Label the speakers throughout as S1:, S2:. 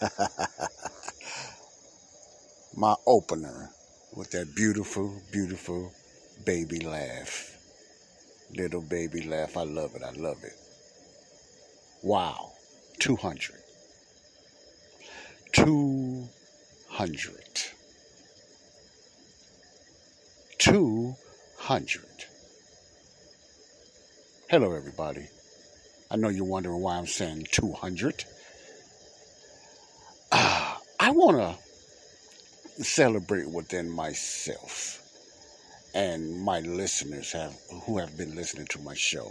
S1: My opener with that beautiful, beautiful baby laugh. Little baby laugh. I love it. I love it. Wow. 200. 200. 200. Hello, everybody. I know you're wondering why I'm saying 200. I want to celebrate within myself and my listeners have who have been listening to my show.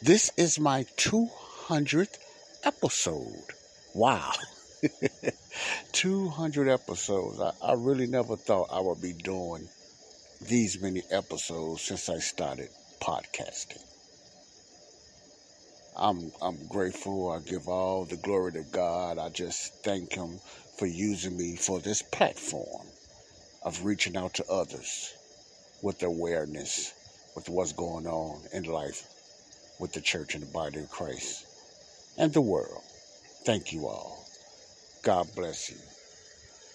S1: This is my 200th episode. Wow. 200 episodes. I, I really never thought I would be doing these many episodes since I started podcasting. I'm I'm grateful. I give all the glory to God. I just thank him for using me for this platform of reaching out to others with awareness with what's going on in life with the church and the body of Christ and the world. Thank you all. God bless you.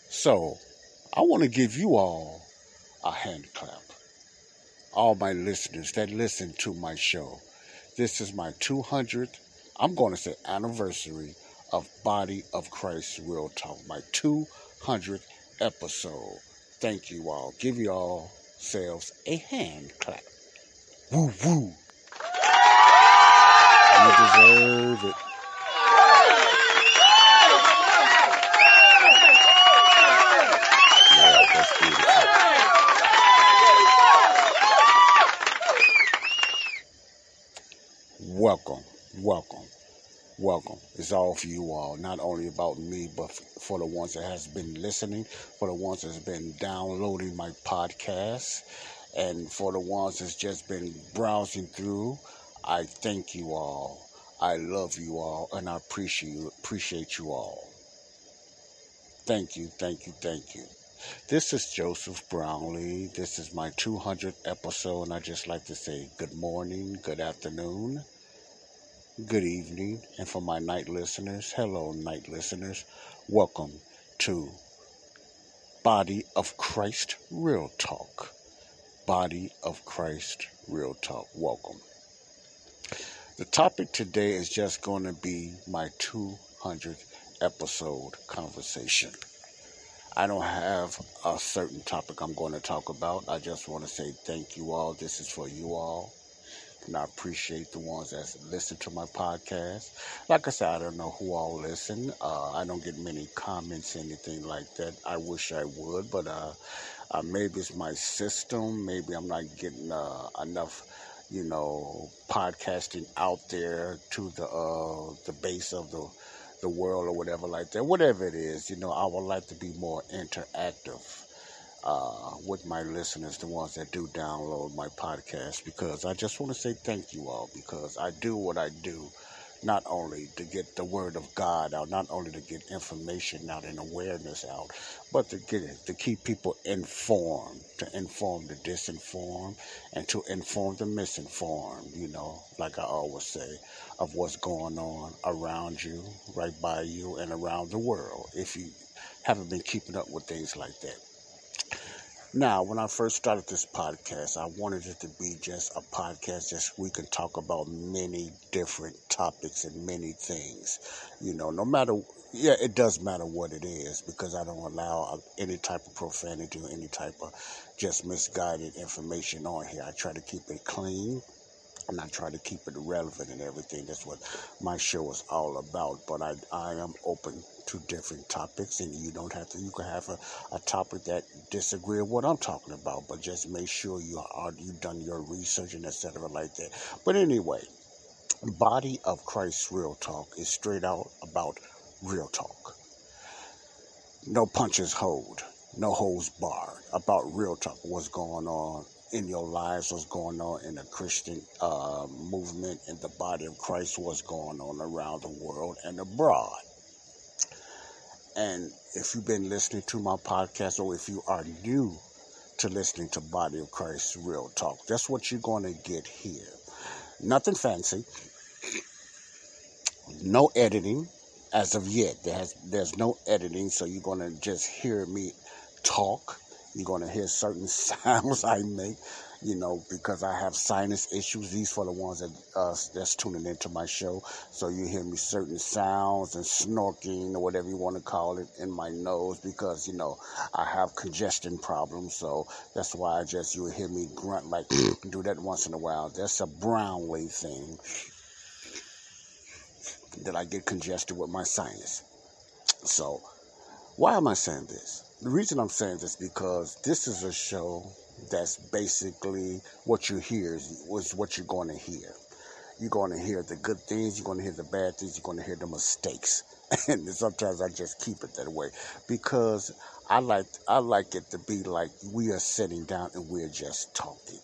S1: So, I want to give you all a hand clap. All my listeners that listen to my show. This is my 200th, I'm going to say anniversary of Body of Christ Real Talk, my 200th episode. Thank you all. Give you all yourselves a hand clap. Woo woo. You deserve it. Yeah, that's beautiful. Welcome, welcome, welcome. It's all for you all, not only about me, but for the ones that has been listening, for the ones that's been downloading my podcast, and for the ones that's just been browsing through. I thank you all. I love you all, and I appreciate you, appreciate you all. Thank you, thank you, thank you. This is Joseph Brownlee. This is my 200th episode, and I just like to say good morning, good afternoon, good evening, and for my night listeners, hello, night listeners. Welcome to Body of Christ Real Talk. Body of Christ Real Talk. Welcome. The topic today is just going to be my 200th episode conversation. I don't have a certain topic I'm going to talk about. I just want to say thank you all. This is for you all and I appreciate the ones that listen to my podcast. Like I said, I don't know who all listen. Uh, I don't get many comments, anything like that. I wish I would, but uh, uh, maybe it's my system. Maybe I'm not getting uh, enough, you know, podcasting out there to the uh, the base of the the world or whatever like that. Whatever it is, you know, I would like to be more interactive uh, with my listeners, the ones that do download my podcast, because I just want to say thank you all because I do what I do not only to get the word of God out, not only to get information out and awareness out, but to get it, to keep people informed, to inform the disinformed, and to inform the misinformed. You know, like I always say, of what's going on around you, right by you, and around the world. If you haven't been keeping up with things like that. Now, when I first started this podcast, I wanted it to be just a podcast, just we can talk about many different topics and many things. You know, no matter, yeah, it does matter what it is because I don't allow uh, any type of profanity or any type of just misguided information on here. I try to keep it clean, and I try to keep it relevant and everything. That's what my show is all about. But I, I am open to different topics, and you don't have to. You can have a, a topic that disagree with what I'm talking about, but just make sure you are you've done your research and etc. like that. But anyway, body of Christ real talk is straight out about real talk. No punches hold, no holds barred about real talk. What's going on in your lives, what's going on in the Christian uh, movement, in the body of Christ, what's going on around the world and abroad. And if you've been listening to my podcast, or if you are new to listening to Body of Christ Real Talk, that's what you're going to get here. Nothing fancy, no editing as of yet. There's there's no editing, so you're going to just hear me talk you're going to hear certain sounds I make, you know, because I have sinus issues. These for the ones that uh, that's tuning into my show. So you hear me certain sounds and snorking or whatever you want to call it in my nose because you know I have congestion problems. So that's why I just you hear me grunt like do that once in a while. That's a Brownlee thing that I get congested with my sinus. So why am I saying this? The reason I'm saying this because this is a show that's basically what you hear is, what you're going to hear. You're going to hear the good things, you're going to hear the bad things, you're going to hear the mistakes. And sometimes I just keep it that way because I like I like it to be like we are sitting down and we're just talking.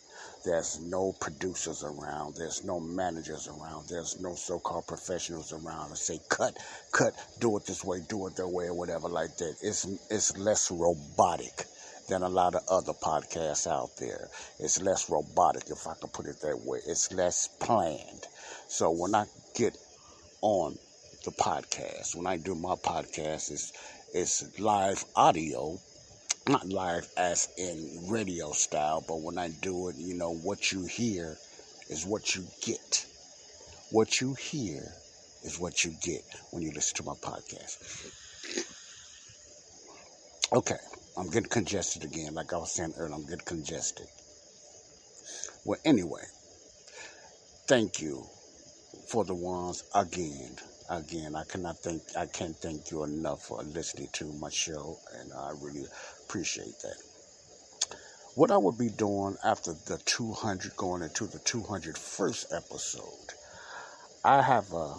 S1: There's no producers around. There's no managers around. There's no so-called professionals around to say, cut, cut, do it this way, do it that way, or whatever like that. It's, it's less robotic than a lot of other podcasts out there. It's less robotic, if I can put it that way. It's less planned. So when I get on the podcast, when I do my podcast, it's, it's live audio not live as in radio style, but when I do it, you know, what you hear is what you get. What you hear is what you get when you listen to my podcast. Okay, I'm getting congested again. Like I was saying earlier, I'm getting congested. Well, anyway, thank you for the ones again again, I cannot thank I can't thank you enough for listening to my show, and I really appreciate that. What I will be doing after the 200, going into the 201st episode, I have a,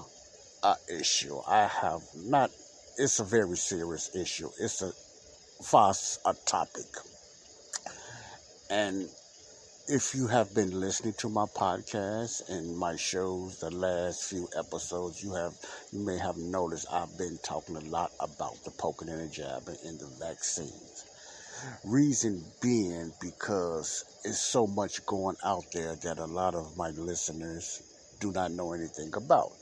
S1: a issue. I have not. It's a very serious issue. It's a fast a topic, and if you have been listening to my podcast and my shows the last few episodes you have you may have noticed i've been talking a lot about the poking and the jabbing and the vaccines. Reason being because it's so much going out there that a lot of my listeners do not know anything about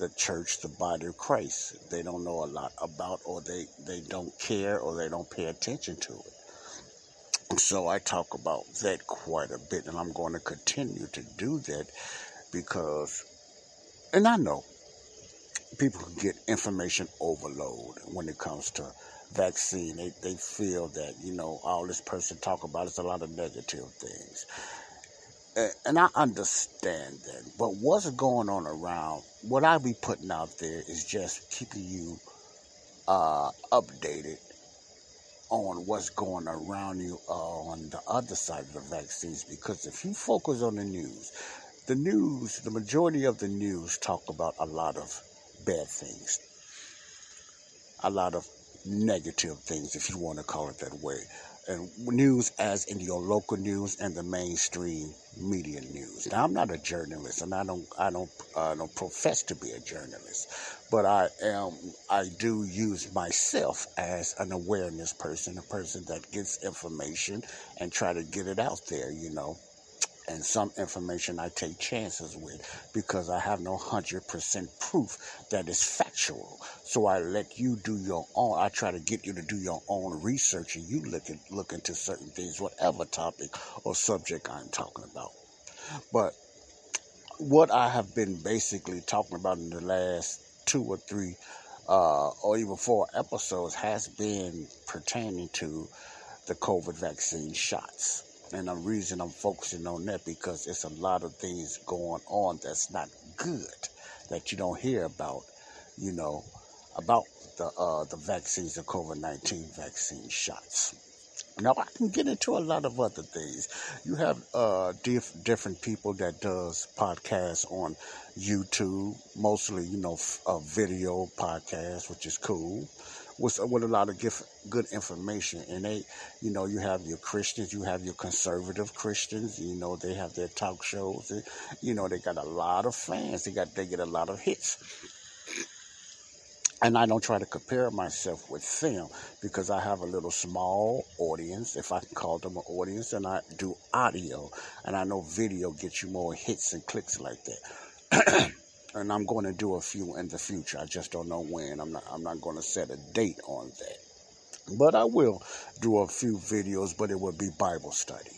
S1: the church the body of christ they don't know a lot about or they they don't care or they don't pay attention to it so I talk about that quite a bit, and I'm going to continue to do that because, and I know people can get information overload when it comes to vaccine. They, they feel that, you know, all this person talk about is a lot of negative things. And I understand that. But what's going on around, what I be putting out there is just keeping you uh, updated on what's going around you uh, on the other side of the vaccines. Because if you focus on the news, the news, the majority of the news talk about a lot of bad things, a lot of negative things, if you want to call it that way. And news as in your local news and the mainstream media news. Now, I'm not a journalist, and I don't, I don't, uh, don't profess to be a journalist, but I am, I do use myself as an awareness person, a person that gets information and try to get it out there, you know and some information I take chances with because I have no 100% proof that is factual. So I let you do your own. I try to get you to do your own research and you look, at, look into certain things, whatever topic or subject I'm talking about. But what I have been basically talking about in the last two or three uh, or even four episodes has been pertaining to the COVID vaccine shots And the reason I'm focusing on that because it's a lot of things going on that's not good that you don't hear about, you know, about the uh, the vaccines, the COVID nineteen vaccine shots. Now I can get into a lot of other things. You have uh, diff- different people that does podcasts on YouTube, mostly you know f- a video podcast, which is cool, with with a lot of gift, good information. And they, you know, you have your Christians, you have your conservative Christians. You know, they have their talk shows. And, you know, they got a lot of fans. They got they get a lot of hits and I don't try to compare myself with them because I have a little small audience, if I can call them an audience, and I do audio, and I know video gets you more hits and clicks like that. and I'm going to do a few in the future. I just don't know when. I'm not. I'm not going to set a date on that, but I will do a few videos. But it will be Bible study.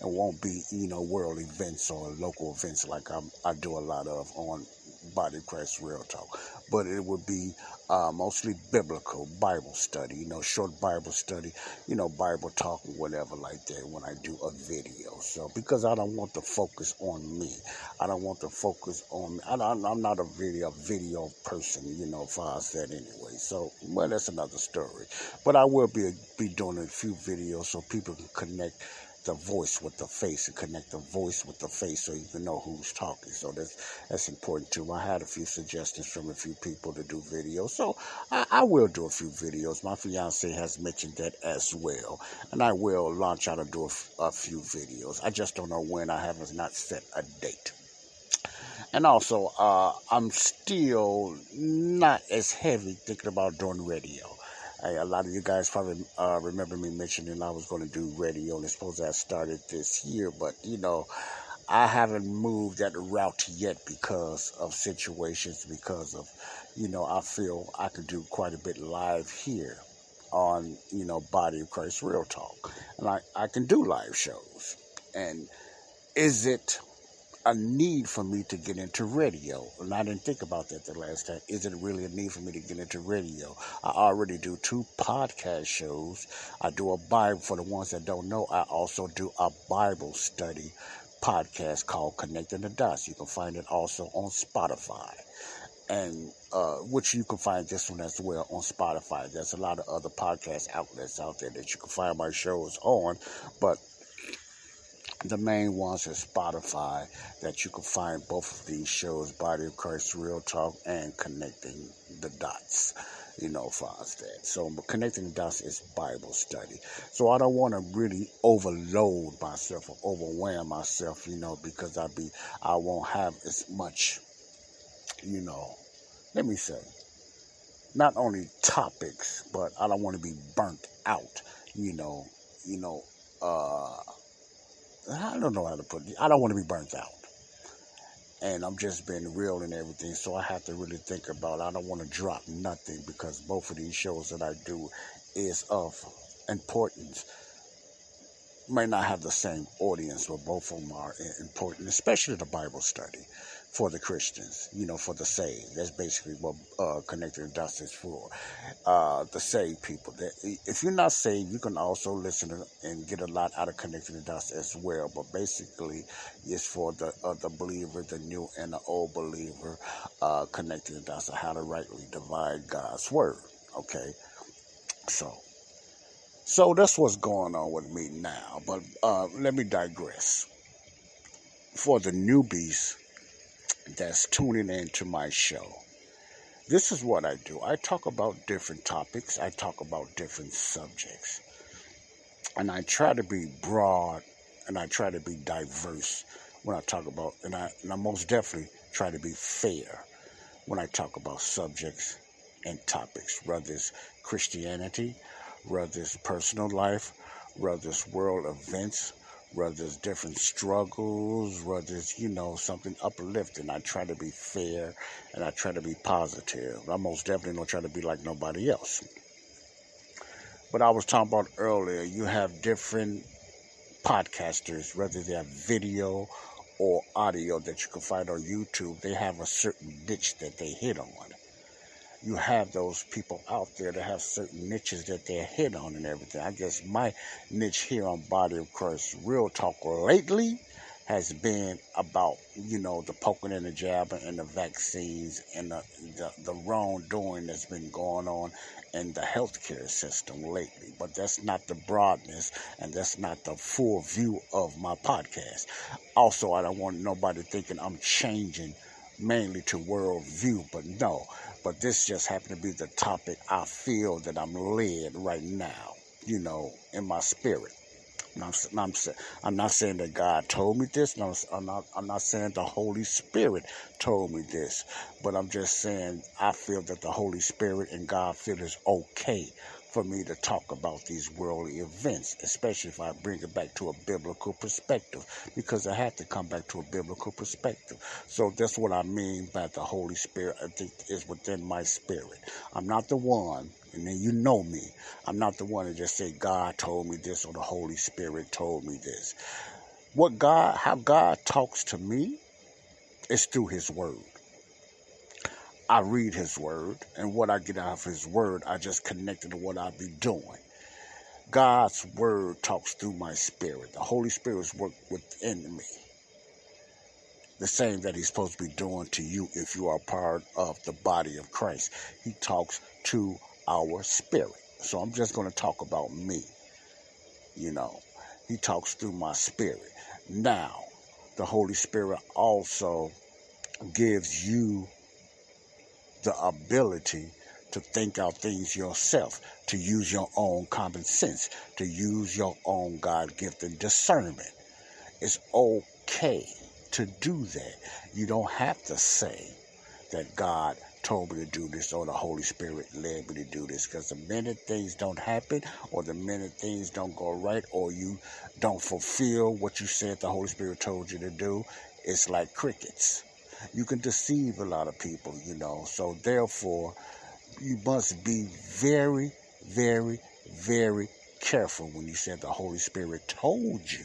S1: It won't be, you know, world events or local events like I'm, I do a lot of on Body Christ Real Talk. But it would be uh, mostly biblical Bible study, you know, short Bible study, you know, Bible talk or whatever like that when I do a video. So because I don't want to focus on me, I don't want to focus on. I am not a video video person, you know, far as that anyway. So well, that's another story. But I will be be doing a few videos so people can connect the voice with the face and connect the voice with the face so you can know who's talking. So that's that's important too. I had a few suggestions from a few people to do videos, so I, I will do a few videos. My fiance has mentioned that as well, and I will launch out and do a, few videos. I just don't know when. I haven't not set a date. And also, uh, I'm still not as heavy thinking about doing radio. A lot of you guys probably uh, remember me mentioning I was going to do radio, and supposed to have started this year, but you know, I haven't moved that route yet because of situations, because of, you know, I feel I can do quite a bit live here on, you know, Body of Christ Real Talk. And I, I can do live shows. And is it a need for me to get into radio. And I didn't think about that the last time. Is it really a need for me to get into radio? I already do two podcast shows. I do a Bible, for the ones that don't know, I also do a Bible study podcast called Connecting the Dots. You can find it also on Spotify. And uh, which you can find this one as well on Spotify. There's a lot of other podcast outlets out there that you can find my shows on, but the main ones are Spotify that you can find both of these shows, Body of Christ Real Talk and Connecting the Dots, you know, far as that. So Connecting the Dots is Bible study. So I don't want to really overload myself or overwhelm myself, you know, because I be I won't have as much, you know, let me say, not only topics, but I don't want to be burnt out, you know, you know, uh I don't know how to put it. I don't want to be burnt out. And I'm just being real and everything. So I have to really think about I don't want to drop nothing because both of these shows that I do is of importance. May not have the same audience, but both of them are important, especially the Bible study for the Christians, you know, for the saved. That's basically what uh, Connected the Dots is for. Uh, the saved people. That if you're not saved, you can also listen and get a lot out of Connected the Dots as well. But basically, it's for the uh, the believer, the new and the old believer, uh, Connected the Dots of how to rightly divide God's word. Okay, so. So that's what's going on with me now. But uh, let me digress. For the newbies, that's tuning in to my show. This is what I do. I talk about different topics, I talk about different subjects. And I try to be broad and I try to be diverse when I talk about, and I, and I most definitely try to be fair when I talk about subjects and topics, whether it's Christianity, whether it's personal life, whether it's world events, whether it's different struggles, whether it's, you know, something uplifting. I try to be fair and I try to be positive. I most definitely don't try to be like nobody else. But I was talking about earlier, you have different podcasters, whether they have video or audio that you can find on YouTube, they have a certain niche that they hit on. You have those people out there that have certain niches that they're hit on and everything. I guess my niche here on Body of Christ Real Talk lately has been about, you know, the poking and the jabbing and the vaccines and the, the, the wrongdoing that's been going on in the healthcare system lately. But that's not the broadness and that's not the full view of my podcast. Also, I don't want nobody thinking I'm changing mainly to world view, but no. But this just happened to be the topic I feel that I'm led right now, you know, in my spirit. I'm, I'm, I'm not saying that God told me this. I'm not, I'm not saying the Holy Spirit told me this. But I'm just saying I feel that the Holy Spirit and God feel it's okay for me to talk about these worldly events, especially if I bring it back to a biblical perspective, because I have to come back to a biblical perspective. So that's what I mean by the Holy Spirit. I think is within my spirit. I'm not the one and then you know me. I'm not the one to just say God told me this or the Holy Spirit told me this. What God, how God talks to me is through His Word. I read His Word, and what I get out of His Word, I just connect it to what I be doing. God's Word talks through my spirit. The Holy Spirit's work within me. The same that He's supposed to be doing to you if you are part of the body of Christ. He talks to our spirit. So I'm just going to talk about me. You know, he talks through my spirit. Now, the Holy Spirit also gives you the ability to think out things yourself, to use your own common sense, to use your own God gifted discernment. It's okay to do that. You don't have to say that God told me to do this or the Holy Spirit led me to do this. Because the minute things don't happen or the minute things don't go right or you don't fulfill what you said the Holy Spirit told you to do, it's like crickets. You can deceive a lot of people, you know. So therefore, you must be very, very, very careful when you said the Holy Spirit told you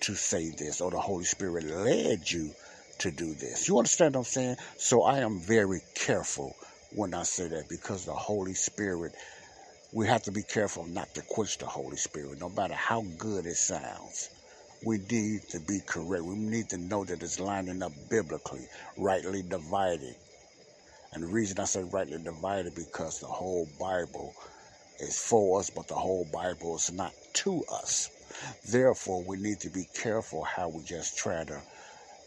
S1: to say this or the Holy Spirit led you to do this. You understand what I'm saying? So I am very careful when I say that because the Holy Spirit, we have to be careful not to quench the Holy Spirit, no matter how good it sounds. We need to be correct. We need to know that it's lining up biblically, rightly divided. And the reason I say rightly divided because the whole Bible is for us, but the whole Bible is not to us. Therefore, we need to be careful how we just try to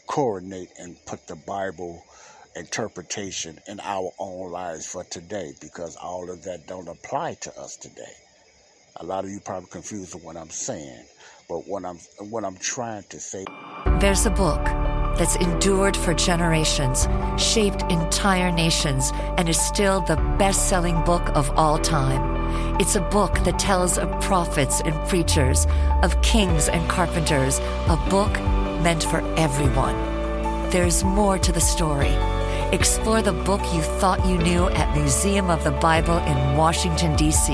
S1: coordinate and put the Bible interpretation in our own lives for today because all of that don't apply to us today. A lot of you probably confused with what I'm saying, but what I'm what I'm trying to say.
S2: There's a book that's endured for generations, shaped entire nations, and is still the best-selling book of all time. It's a book that tells of prophets and preachers, of kings and carpenters, a book meant for everyone. There's more to the story. Explore the book you thought you knew at Museum of the Bible in Washington, D.C.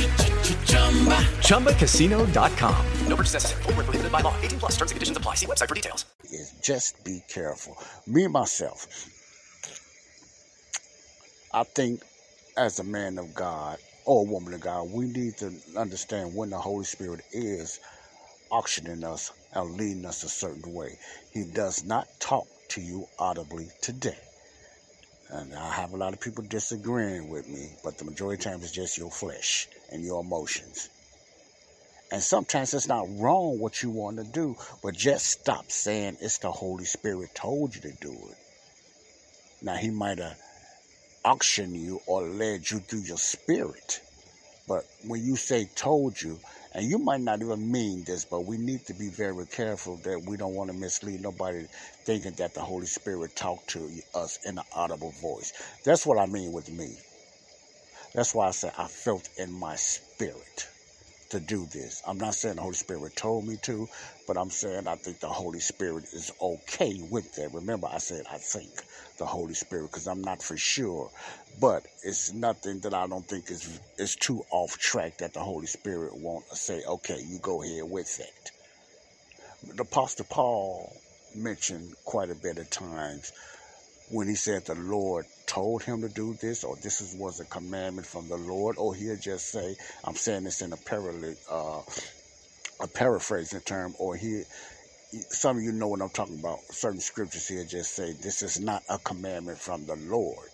S3: ChumbaCasino.com. No purchase necessary. Full prohibited by law. 18 plus terms and conditions apply. See website for details.
S1: Is just be careful. Me, myself, I think as a man of God or a woman of God, we need to understand when the Holy Spirit is auctioning us and leading us a certain way. He does not talk to you audibly today. And I have a lot of people disagreeing with me, but the majority of times it's just your flesh and your emotions. And sometimes it's not wrong what you want to do, but just stop saying it's the Holy Spirit told you to do it. Now, He might have auctioned you or led you through your spirit. But when you say told you, and you might not even mean this, but we need to be very careful that we don't want to mislead nobody thinking that the Holy Spirit talked to us in an audible voice. That's what I mean with me. That's why I said I felt in my spirit to do this. I'm not saying the Holy Spirit told me to, but I'm saying I think the Holy Spirit is okay with that. Remember, I said I think the Holy Spirit because I'm not for sure, but it's nothing that I don't think is is too off track that the Holy Spirit won't say, okay, you go here with it. The Apostle Paul mentioned quite a bit of times when he said the Lord told him to do this, or this is, was a commandment from the Lord, or he'll just say, I'm saying this in a, parallel, uh, a paraphrasing term, or he, some of you know what I'm talking about. Certain scriptures here just say this is not a commandment from the Lord,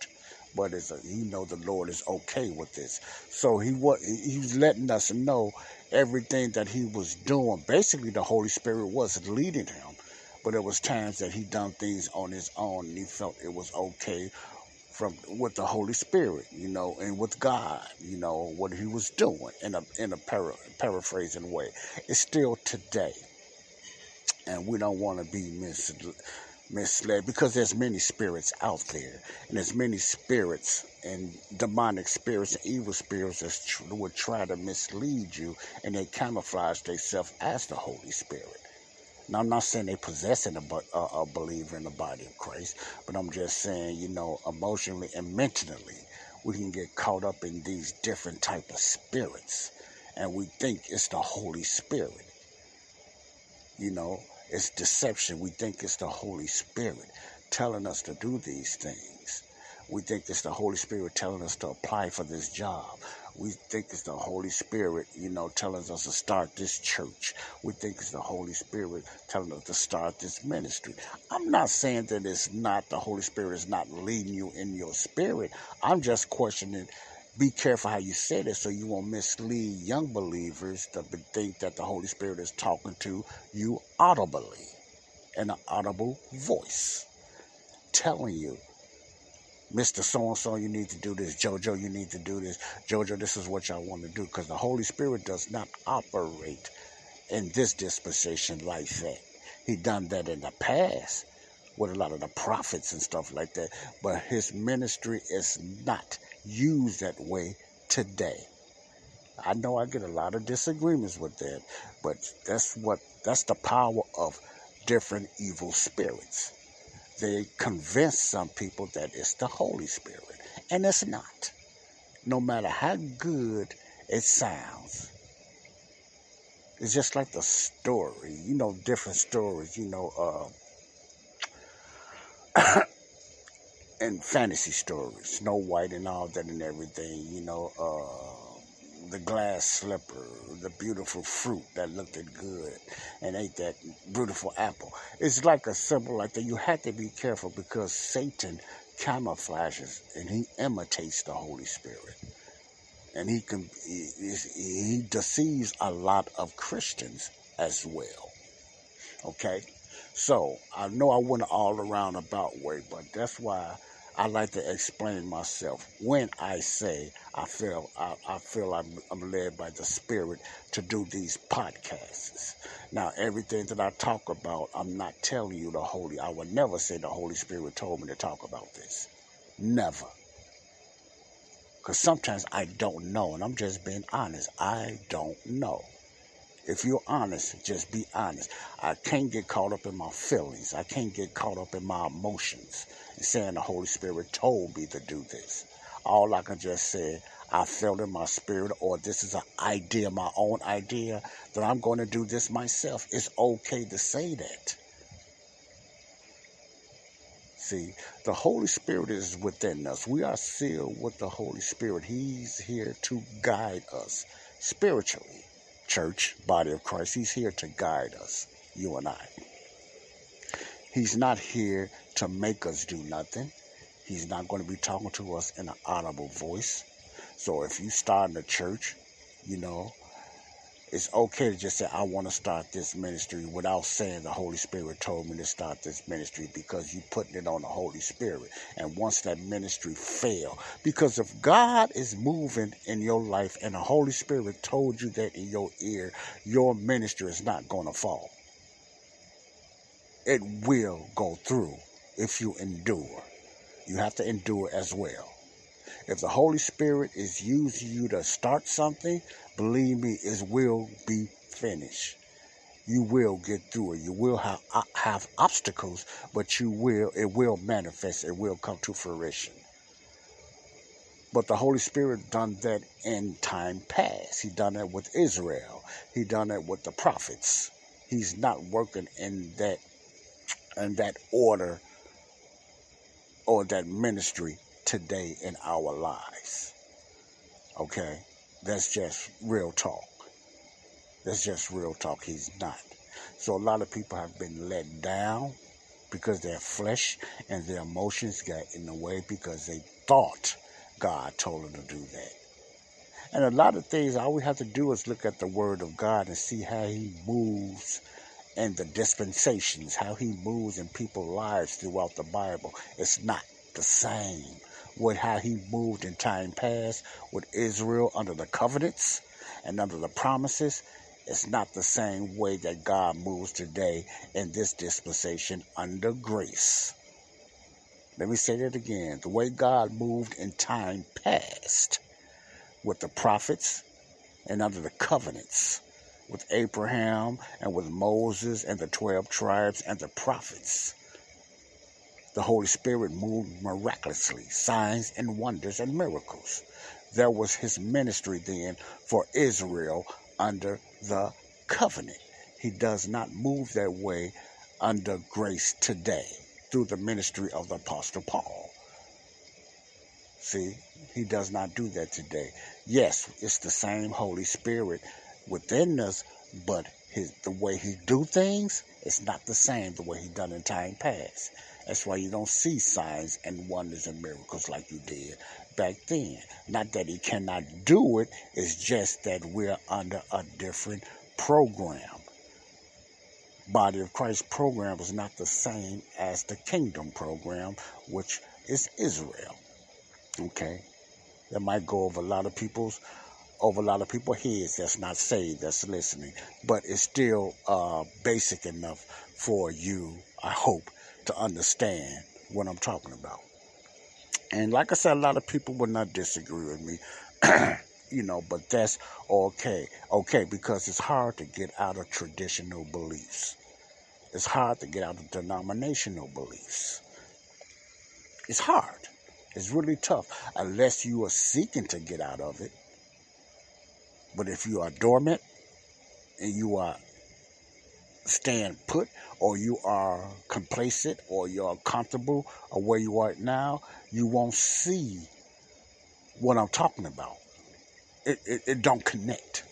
S1: but it's a, you know the Lord is okay with this. So he was he's letting us know everything that he was doing. Basically, the Holy Spirit was leading him but there was times that he done things on his own and he felt it was okay from with the Holy Spirit, you know, and with God, you know, what he was doing in a in a para, paraphrasing way. It's still today, and we don't want to be misled, misled because there's many spirits out there, and there's many spirits and demonic spirits and evil spirits that tr- would try to mislead you, and they camouflage themselves as the Holy Spirit. Now, I'm not saying they possessing a, a, a believer in the body of Christ, but I'm just saying, you know, emotionally and mentally, we can get caught up in these different type of spirits, and we think it's the Holy Spirit. You know, it's deception. We think it's the Holy Spirit telling us to do these things. We think it's the Holy Spirit telling us to apply for this job. We think it's the Holy Spirit, you know, telling us to start this church. We think it's the Holy Spirit telling us to start this ministry. I'm not saying that it's not the Holy Spirit is not leading you in your spirit. I'm just questioning. Be careful how you say this so you won't mislead young believers to think that the Holy Spirit is talking to you audibly in an audible voice, telling you Mr. So and so, you need to do this. JoJo, you need to do this. JoJo, this is what y'all want to do. Because the Holy Spirit does not operate in this dispensation like that. He done that in the past with a lot of the prophets and stuff like that. But his ministry is not used that way today. I know I get a lot of disagreements with that, but that's what that's the power of different evil spirits they convince some people that it's the Holy Spirit, and it's not. No matter how good it sounds, it's just like the story, you know, different stories, you know, uh, and fantasy stories, Snow White and all that and everything, you know, uh, the glass slipper, the beautiful fruit that looked good, and ate that beautiful apple. It's like a symbol like that. You have to be careful because Satan camouflages and he imitates the Holy Spirit. And he can he, he deceives a lot of Christians as well. Okay? So I know I went all around about way, but that's why I like to explain myself when I say I feel I, I feel I'm, I'm led by the Spirit to do these podcasts. Now, everything that I talk about, I'm not telling you the Holy. I would never say the Holy Spirit told me to talk about this. Never. Because sometimes I don't know, and I'm just being honest. I don't know. If you're honest, just be honest. I can't get caught up in my feelings. I can't get caught up in my emotions saying the Holy Spirit told me to do this. All I can just say, I felt in my spirit, or this is an idea, my own idea, that I'm going to do this myself. It's okay to say that. See, the Holy Spirit is within us. We are sealed with the Holy Spirit. He's here to guide us spiritually church, body of Christ. He's here to guide us, you and I. He's not here to make us do nothing. He's not going to be talking to us in an audible voice. So if you start in a church, you know, it's okay to just say, I want to start this ministry without saying the Holy Spirit told me to start this ministry because you're putting it on the Holy Spirit. And once that ministry fail, because if God is moving in your life and the Holy Spirit told you that in your ear, your ministry is not going to fall. It will go through if you endure. You have to endure as well. If the Holy Spirit is using you to start something, believe me, it will be finished. You will get through it. You will have uh, have obstacles, but you will it will manifest. It will come to fruition. But the Holy Spirit done that in time past. He done that with Israel. He done that with the prophets. He's not working in that in that order or that ministry today in our lives. Okay? That's just real talk. That's just real talk. He's not. So a lot of people have been let down because their flesh and their emotions got in the way because they thought God told them to do that. And a lot of things, all we have to do is look at the Word of God and see how He moves in the dispensations, how He moves in people's lives throughout the Bible. It's not the same with how He moved in time past with Israel under the covenants and under the promises. It's not the same way that God moves today in this dispensation under grace. Let me say that again. The way God moved in time past with the prophets and under the covenants with Abraham and with Moses and the 12 tribes and the prophets. The Holy Spirit moved miraculously, signs and wonders and miracles. There was his ministry then for Israel under the covenant. He does not move that way under grace today through the ministry of the Apostle Paul. See, he does not do that today. Yes, it's the same Holy Spirit within us, but his the way he do things is not the same the way he done in time past. That's why you don't see signs and wonders and miracles like you did back then. Not that he cannot do it, it's just that we're under a different program body of Christ program is not the same as the kingdom program, which is Israel. Okay? That might go over a lot of people's over a lot of people's heads that's not saved, that's listening. But it's still uh, basic enough for you, I hope, to understand what I'm talking about. And like I said, a lot of people will not disagree with me. you know, but that's okay. Okay, because it's hard to get out of traditional beliefs. It's hard to get out of denominational beliefs. It's hard. It's really tough unless you are seeking to get out of it. But if you are dormant and you are staying put or you are complacent or you're comfortable or where you are now, you won't see what I'm talking about. It, it, it don't connect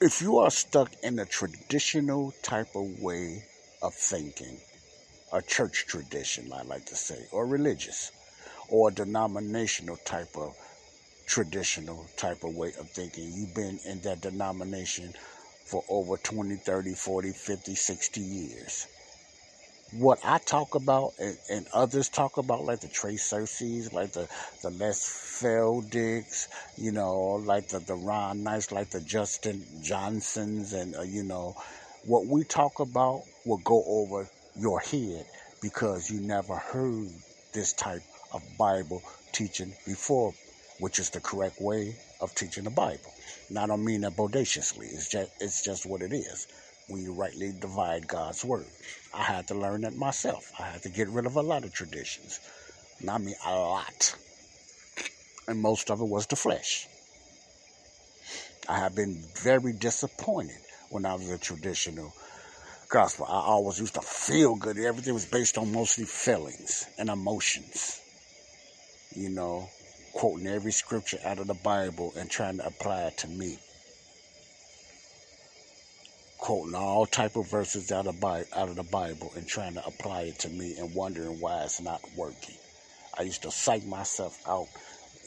S1: if you are stuck in a traditional type of way of thinking, a church tradition, I like to say, or religious, or denominational type of traditional type of way of thinking, you've been in that denomination for over 20, 30, 40, 50, 60 years. What I talk about and, and, others talk about, like the Trace Cersei's, like the, the Les Feldicks, you know, like the, the Ron Nice, like the Justin Johnsons, and, uh, you know, what we talk about will go over your head because you never heard this type of Bible teaching before, which is the correct way of teaching the Bible. Now, I don't mean that bodaciously, it's just, it's just what it is you rightly divide God's word. I had to learn that myself. I had to get rid of a lot of traditions. And I mean a lot. And most of it was the flesh. I have been very disappointed when I was a traditional gospel. I always used to feel good. Everything was based on mostly feelings and emotions. You know, quoting every scripture out of the Bible and trying to apply it to me quoting all type of verses out of, Bi- out of the Bible and trying to apply it to me and wondering why it's not working. I used to psych myself out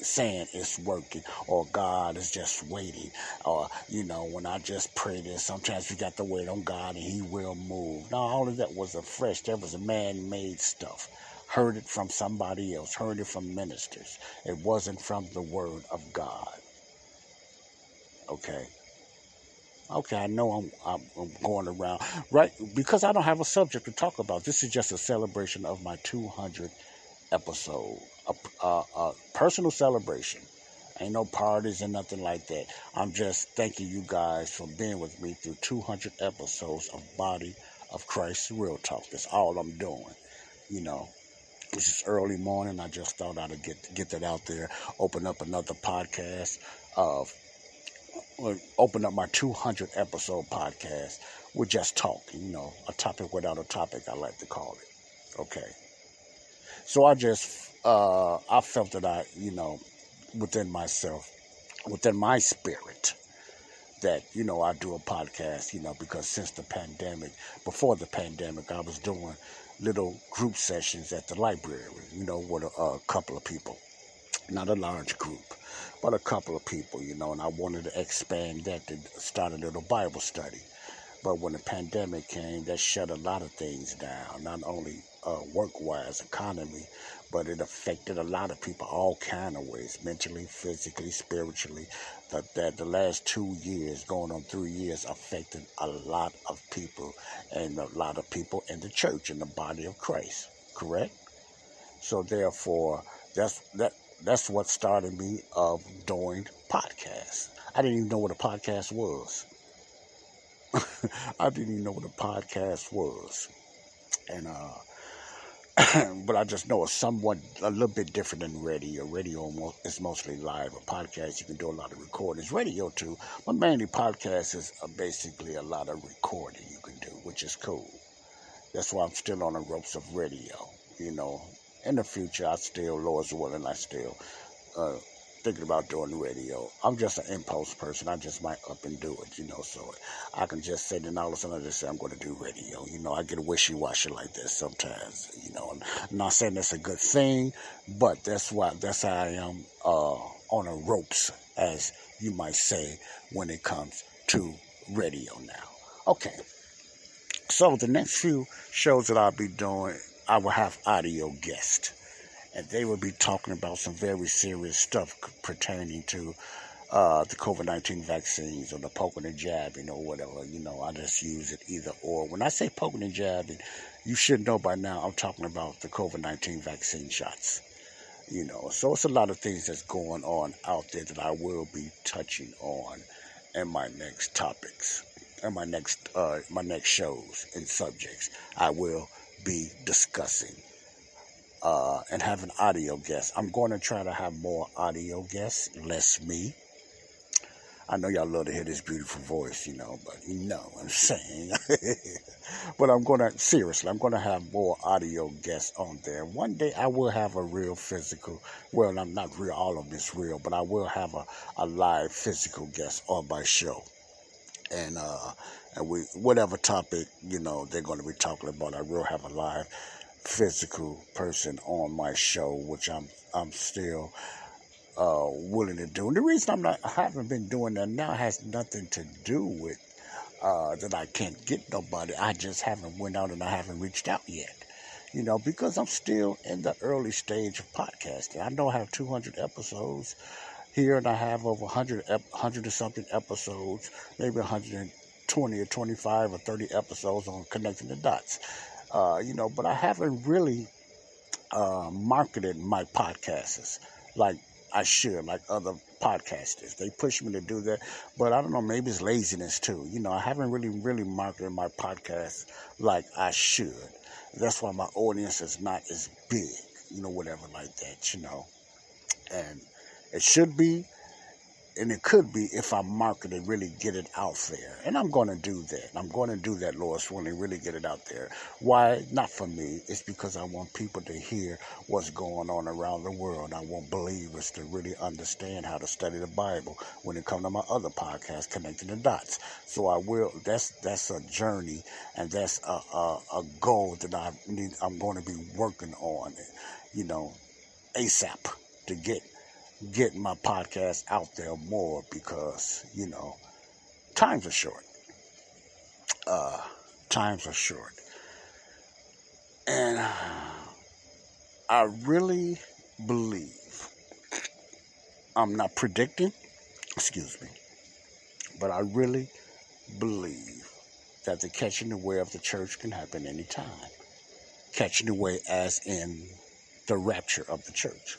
S1: saying it's working or God is just waiting or you know when I just pray this sometimes we got to wait on God and he will move. Now all of that was a fresh that was a man-made stuff. Heard it from somebody else, heard it from ministers. It wasn't from the word of God. Okay. Okay, I know I'm, I'm, I'm going around right because I don't have a subject to talk about. This is just a celebration of my 200 episode. a, a, a personal celebration. Ain't no parties and nothing like that. I'm just thanking you guys for being with me through 200 episodes of Body of Christ Real Talk. That's all I'm doing. You know, this is early morning. I just thought I'd get get that out there. Open up another podcast of open up my 200 episode podcast with just talking. You know, a topic without a topic. I like to call it. Okay. So I just uh, I felt that I you know within myself, within my spirit, that, you know, I do a podcast, you know, because since the pandemic, before the pandemic, I was doing little group sessions at the library, you know, with a, a couple of people. Not a large group, but a couple of people, you know, and I wanted to expand that to start a little Bible study. But when the pandemic came, that shut a lot of things down, not only uh, work-wise, economy, but it affected a lot of people all kind of ways, mentally, physically, spiritually. That, that the last two years, going on three years, affected a lot of people and a lot of people in the church, in the body of Christ. Correct? So therefore, that's that that's what started me of doing podcasts. I didn't even know what a podcast was. I didn't even know what a podcast was. And uh but I just know it's somewhat a little bit different than radio. Radio is mostly live. A podcast you can do a lot of recordings. Radio too, but mainly podcasts is basically a lot of recording you can do, which is cool. That's why I'm still on the ropes of radio. You know, in the future, I still, Lord's willing, I still uh, thinking about doing radio. I'm just an impulse person. I just might up and do it, you know. So I can just say, then all of a sudden I just say I'm going to do radio. You know, I get wishy washy like this sometimes. You know, I'm not saying that's a good thing, but that's why that's how I am uh, on the ropes, as you might say, when it comes to radio now. Okay. So the next few shows that I'll be doing, I will have audio guests and they will be talking about some very serious stuff pertaining to uh, the COVID 19 vaccines or the poking and jabbing or whatever. You know, I just use it either or. When I say poking and jabbing, you should know by now I'm talking about the COVID 19 vaccine shots. You know, so it's a lot of things that's going on out there that I will be touching on in my next topics and my next uh, my next shows and subjects. I will be discussing uh, and have an audio guest. I'm going to try to have more audio guests, less me. I know y'all love to hear this beautiful voice, you know, but you know what I'm saying. but I'm going to, seriously, I'm going to have more audio guests on there. One day I will have a real physical, well, I'm not real, all of this real, but I will have a, a live physical guest on my show. And, uh, and we, whatever topic, you know, they're going to be talking about, I will have a live physical person on my show, which I'm I'm still uh, willing to do. And the reason I'm not I haven't been doing that now has nothing to do with uh, that I can't get nobody. I just haven't went out and I haven't reached out yet. You know, because I'm still in the early stage of podcasting. I know I have 200 episodes here, and I have over 100, 100 or something episodes, maybe 120 or 25 or 30 episodes on connecting the dots. Uh, you know, but I haven't really uh, marketed my podcasts like I should, like other podcasters. They push me to do that, but I don't know, maybe it's laziness too. You know, I haven't really, really marketed my podcast like I should. That's why my audience is not as big, you know, whatever like that, you know. And it should be, and it could be if I market it, really get it out there. And I'm going to do that. I'm going to do that, Lord willing, really get it out there. Why? Not for me. It's because I want people to hear what's going on around the world. I want believers to really understand how to study the Bible when it comes to my other podcast, Connecting the Dots. So I will, that's, that's a journey and that's a, a, a goal that I need, I'm going to be working on, you know, ASAP to get getting my podcast out there more because, you know, times are short. Uh, times are short. And I really believe, I'm not predicting, excuse me, but I really believe that the catching away of the church can happen anytime. Catching away as in the rapture of the church.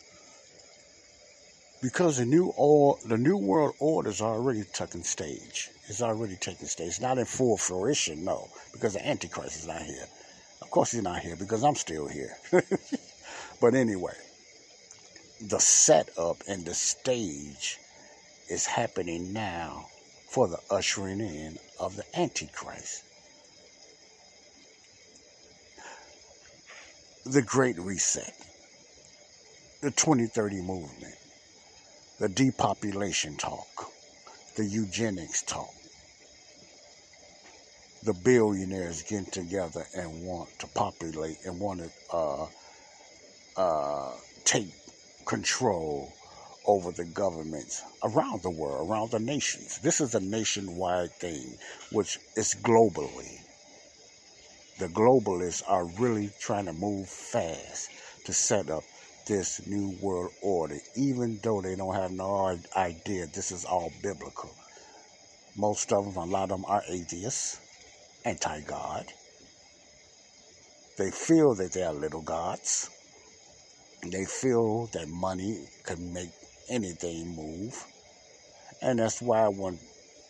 S1: Because the new the new world order is already taking stage. It's already taking stage. It's not in full fruition, no, because the Antichrist is not here. Of course, he's not here because I'm still here. but anyway, the setup and the stage is happening now for the ushering in of the Antichrist. The Great Reset, the 2030 movement, the depopulation talk, the eugenics talk, the billionaires getting together and want to populate and want to uh, uh, take control over the governments around the world, around the nations. This is a nationwide thing, which is globally. The globalists are really trying to move fast to set up this new world order, even though they don't have no idea this is all biblical. Most of them, a lot of them are atheists, anti God. They feel that they are little gods. They feel that money can make anything move. And that's why when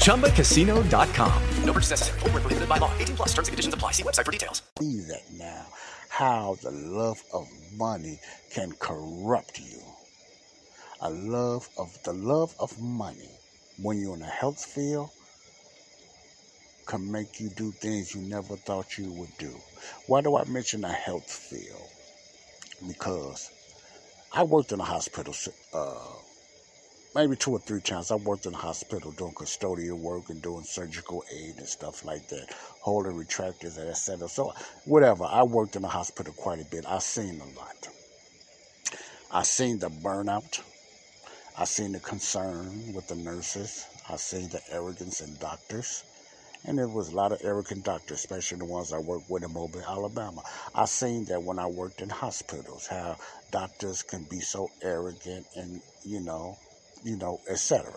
S3: ChumbaCasino.com. No purchase necessary. Full prohibited by law. 18 plus terms and conditions apply. See website for details.
S1: See that now. How the love of money can corrupt you. A love of the love of money when you're in a health field can make you do things you never thought you would do. Why do I mention a health field? Because I worked in a hospital uh, maybe two or three times. I worked in a hospital doing custodial work and doing surgical aid and stuff like that, holding retractors and etc. So whatever, I worked in a hospital quite a bit. I've seen a lot. I've seen the burnout. I've seen the concern with the nurses. I've seen the arrogance in doctors. And there was a lot of arrogant doctors, especially the ones I worked with in Mobile, Alabama. I seen that when I worked in hospitals, how doctors can be so arrogant and, you know, you know, etc.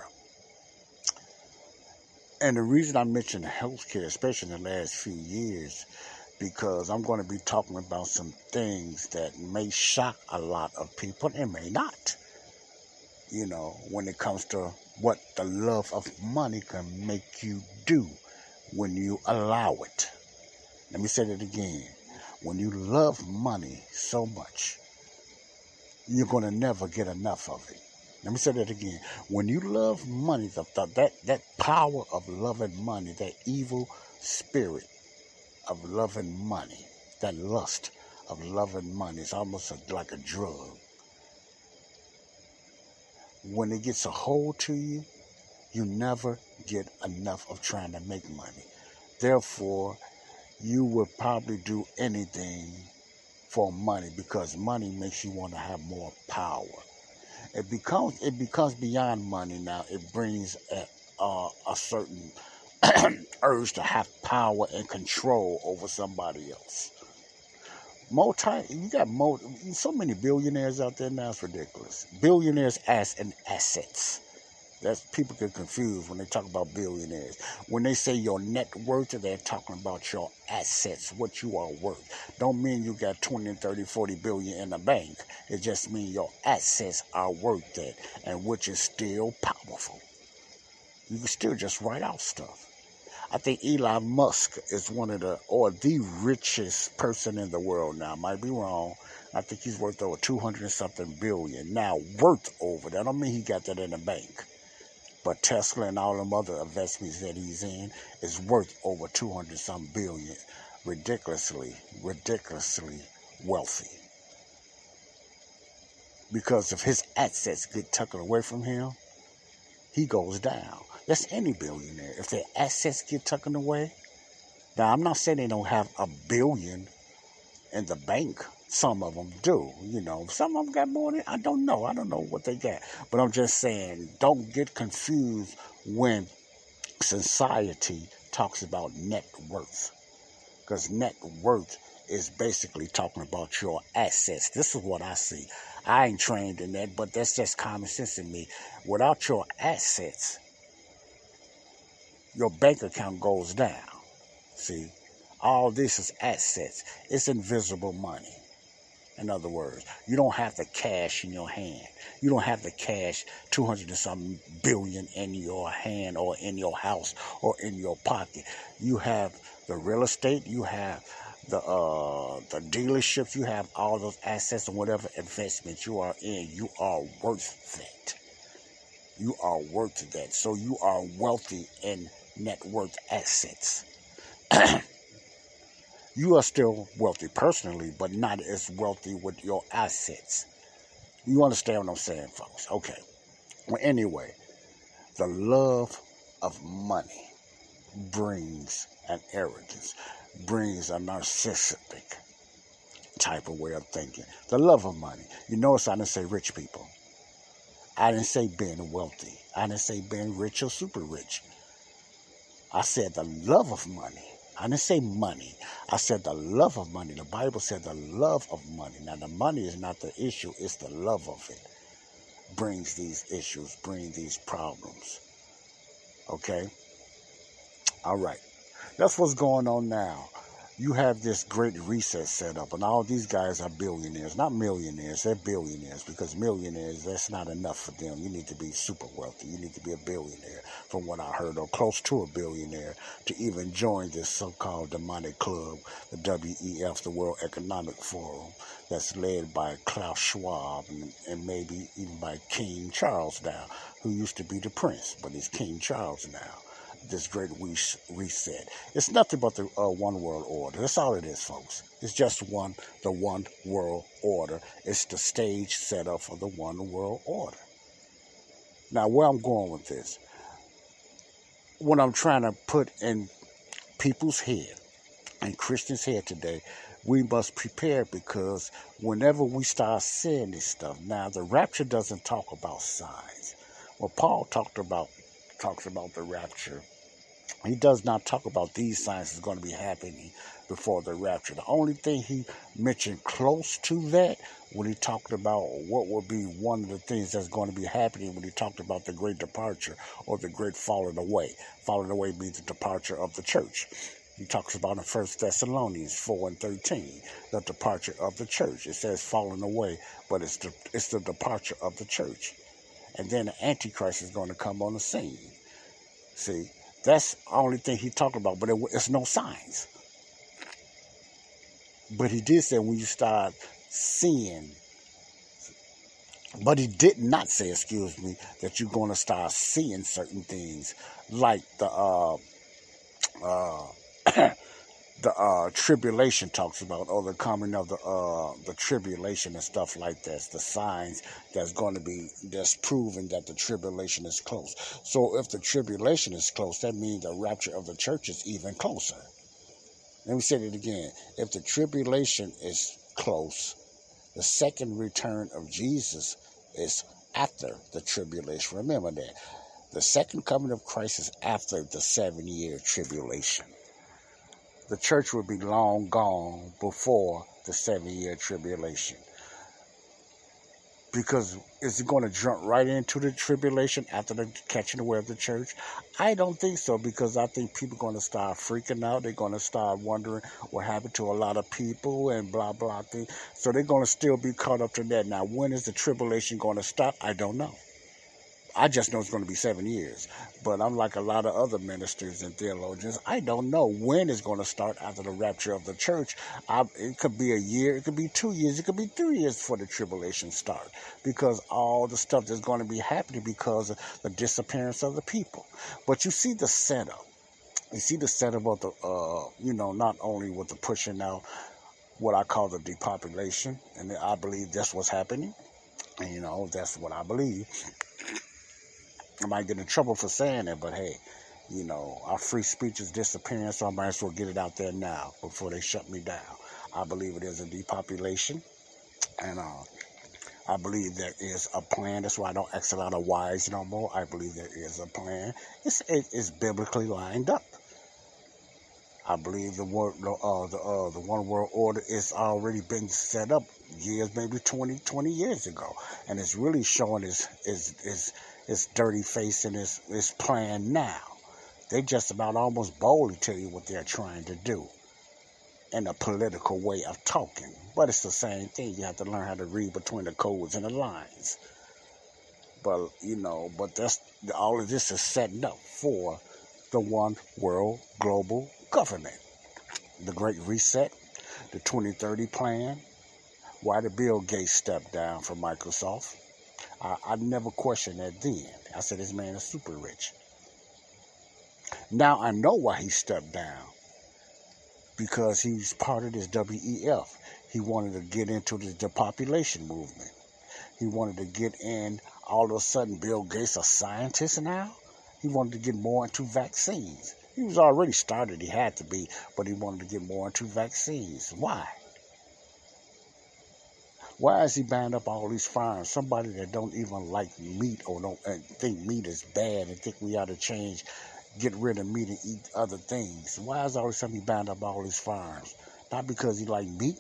S1: And the reason I mention healthcare, especially in the last few years, because I'm going to be talking about some things that may shock a lot of people and may not. You know, when it comes to what the love of money can make you do when you allow it. Let me say that again. When you love money so much, you're going to never get enough of it. Let me say that again. When you love money, the, the, that, that power of loving money, that evil spirit of loving money, that lust of loving money, is almost a, like a drug. When it gets a hold to you, you never get enough of trying to make money. Therefore, you will probably do anything for money because money makes you want to have more power. It becomes it becomes beyond money now. It brings a, uh, a certain urge to have power and control over somebody else. Multi, you got multi, so many billionaires out there now. It's ridiculous. Billionaires as in assets. That's people get confused when they talk about billionaires. When they say your net worth, they're talking about your assets, what you are worth. Don't mean you got 20, 30, 40 billion in the bank. It just means your assets are worth that, and which is still powerful. You can still just write out stuff. I think Elon Musk is one of the or the richest person in the world now. Might be wrong. I think he's worth over two hundred and something billion now. Worth over. That don't mean he got that in the bank. But Tesla and all them other investments that he's in is worth over two hundred some billion. Ridiculously, ridiculously wealthy. Because if his assets get taken away from him, he goes down. That's any billionaire. If their assets get taken away, now I'm not saying they don't have a billion in the bank. Some of them do, you know. Some of them got more than I don't know. I don't know what they got, but I'm just saying, don't get confused when society talks about net worth, because net worth is basically talking about your assets. This is what I see. I ain't trained in that, but that's just common sense in me. Without your assets, your bank account goes down. See, all this is assets. It's invisible money. In other words, you don't have the cash in your hand. You don't have the cash, 200 and some billion in your hand or in your house or in your pocket. You have the real estate, you have the uh, the dealerships, you have all those assets and whatever investment you are in, you are worth that. You are worth that. So you are wealthy in net worth assets. you are still wealthy personally, but not as wealthy with your assets. You understand what I'm saying, folks? Okay. Well, anyway, the love of money brings an arrogance brings a narcissistic type of way of thinking. The love of money. You notice I didn't say rich people. I didn't say being wealthy. I didn't say being rich or super rich. I said the love of money. I didn't say money. I said the love of money. The Bible said the love of money. Now the money is not the issue, it's the love of it. Brings these issues, brings these problems. Okay? All right. That's what's going on now. You have this great reset set up, and all these guys are billionaires, not millionaires. They're billionaires because millionaires, that's not enough for them. You need to be super wealthy. You need to be a billionaire, from what I heard, or close to a billionaire to even join this so called demonic club, the WEF, the World Economic Forum, that's led by Klaus Schwab and, and maybe even by King Charles now, who used to be the prince, but he's King Charles now this great reset. It's nothing but the uh, one world order. That's all it is, folks. It's just one, the one world order. It's the stage set up for the one world order. Now, where I'm going with this, what I'm trying to put in people's head and Christians' head today, we must prepare because whenever we start seeing this stuff, now the rapture doesn't talk about signs. Well, Paul talked about talks about the rapture he does not talk about these signs is going to be happening before the rapture. The only thing he mentioned close to that when he talked about what would be one of the things that's going to be happening when he talked about the great departure or the great falling away. Falling away means the departure of the church. He talks about in First Thessalonians 4 and 13, the departure of the church. It says falling away, but it's the, it's the departure of the church. And then the Antichrist is going to come on the scene. See, that's the only thing he talked about, but it, it's no signs. But he did say when you start seeing, but he did not say, excuse me, that you're going to start seeing certain things like the uh, uh, the uh, tribulation talks about, or the coming of the uh, the tribulation and stuff like that. The signs that's going to be that's proven that the tribulation is close. So if the tribulation is close, that means the rapture of the church is even closer. Let me say it again. If the tribulation is close, the second return of Jesus is after the tribulation. Remember that. The second coming of Christ is after the seven year tribulation the church would be long gone before the seven year tribulation. Because is it going to jump right into the tribulation after the catching away of the church? I don't think so because I think people are going to start freaking out. They're going to start wondering what happened to a lot of people and blah, blah, thing. So they're going to still be caught up to that. Now, when is the tribulation going to stop? I don't know. I just know it's going to be seven years. But I'm like a lot of other ministers and theologians. I don't know when it's going to start after the rapture of the church. I, it could be a year, it could be two years, it could be three years before the tribulation start because all the stuff that's going to be happening because of the disappearance of the people. But you see the setup. You see the setup of the, uh, you know, not only with the pushing out what I call the depopulation, and I believe that's what's happening. And, you know, that's what I believe. I might get in trouble for saying it, but hey, you know, our free speech is disappearing, so I might as well get it out there now before they shut me down. I believe it is a depopulation, and uh, I believe there is a plan. That's why I don't ask a lot of whys no more. I believe there is a plan. It's it is biblically lined up. I believe the word, uh, the uh, the one world order is already been set up years, maybe 20, 20 years ago, and it's really showing its its its, its dirty face and its its plan now. They just about almost boldly tell you what they're trying to do in a political way of talking, but it's the same thing. You have to learn how to read between the codes and the lines. But you know, but that's all of this is setting up for the one world global government. The Great Reset, the 2030 plan, why did Bill Gates step down from Microsoft? I, I never questioned that then. I said, this man is super rich. Now I know why he stepped down. Because he's part of this WEF. He wanted to get into the depopulation movement. He wanted to get in, all of a sudden, Bill Gates, a scientist now? He wanted to get more into vaccines. He was already started, he had to be, but he wanted to get more into vaccines. Why? Why is he banned up all these farms? Somebody that don't even like meat or don't uh, think meat is bad and think we ought to change, get rid of meat and eat other things. Why is all of a sudden he banned up all these farms? Not because he like meat.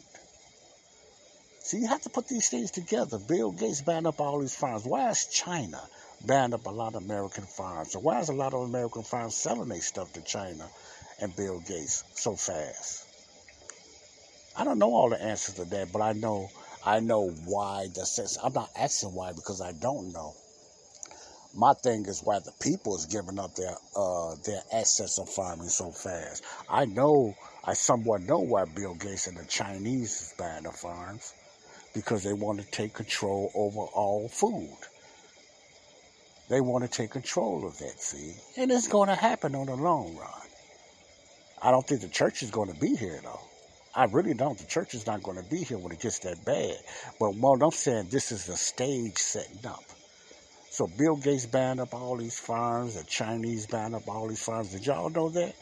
S1: See, you have to put these things together. Bill Gates banned up all these farms. Why is China banned up a lot of American farms. So why is a lot of American farms selling their stuff to China and Bill Gates so fast? I don't know all the answers to that, but I know I know why the sense. I'm not asking why because I don't know. My thing is why the people is giving up their uh, their assets of farming so fast. I know I somewhat know why Bill Gates and the Chinese is buying the farms because they want to take control over all food. They want to take control of that, see? And it's going to happen on the long run. I don't think the church is going to be here, though. I really don't. The church is not going to be here when it gets that bad. But what I'm saying, this is the stage setting up. So Bill Gates banned up all these farms, the Chinese banned up all these farms. Did y'all know that?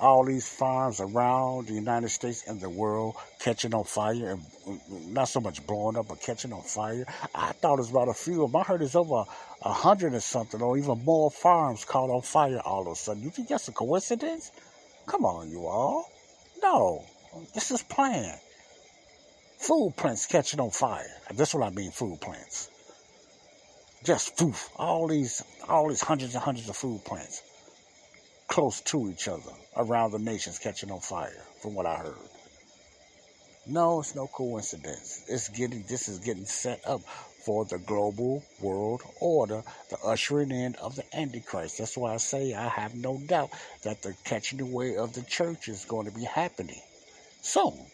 S1: all these farms around the United States and the world catching on fire and mm, mm, not so much blowing up, but catching on fire. I thought it was about a few of them. I heard it's over a hundred or something, or even more farms caught on fire all of a sudden. You think that's a coincidence? Come on, you all. No, this is planned. Food plants catching on fire. That's what I mean, food plants. Just poof, all these, all these hundreds and hundreds of food plants close to each other around the nations catching on fire, from what I heard. No, it's no coincidence. It's getting this is getting set up for the global world order, the ushering in of the Antichrist. That's why I say I have no doubt that the catching away of the church is going to be happening soon.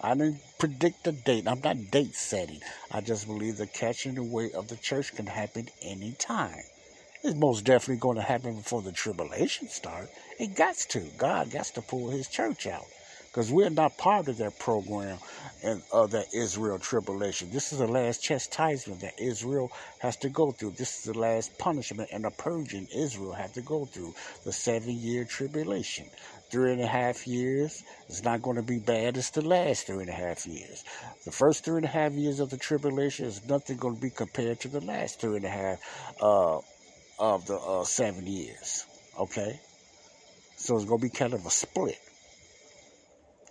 S1: I didn't predict a date. I'm not date setting. I just believe the catching away of the church can happen anytime. It's most definitely going to happen before the tribulation starts. It got to. God got to pull his church out. Because we're not part of that program and of that Israel tribulation. This is the last chastisement that Israel has to go through. This is the last punishment and the purging Israel had to go through. The seven year tribulation. Three and a half years is not going to be bad It's the last three and a half years. The first three and a half years of the tribulation is nothing going to be compared to the last three and a half uh, of the uh, seven years. Okay? So it's going to be kind of a split.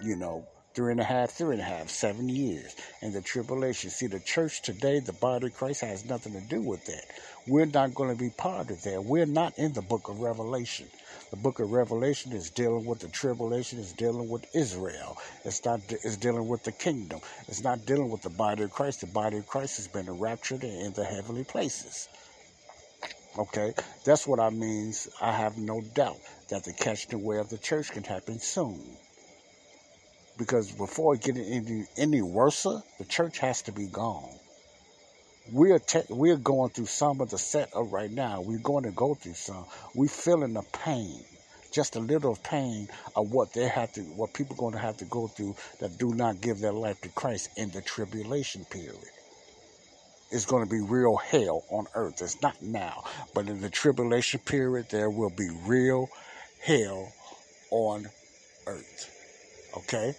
S1: You know, three and a half, three and a half, seven years in the tribulation. See, the church today, the body of Christ, has nothing to do with that. We're not going to be part of that. We're not in the book of Revelation. The book of Revelation is dealing with the tribulation, it's dealing with Israel. It's not it's dealing with the kingdom. It's not dealing with the body of Christ. The body of Christ has been raptured in the heavenly places. Okay, that's what I means. I have no doubt that the catching away of the church can happen soon. Because before it gets any, any worse, the church has to be gone. We're te- we're going through some of the setup right now. We're going to go through some. We're feeling the pain, just a little pain of what they have to, what people are going to have to go through that do not give their life to Christ in the tribulation period. It's going to be real hell on earth. It's not now, but in the tribulation period, there will be real hell on earth. Okay?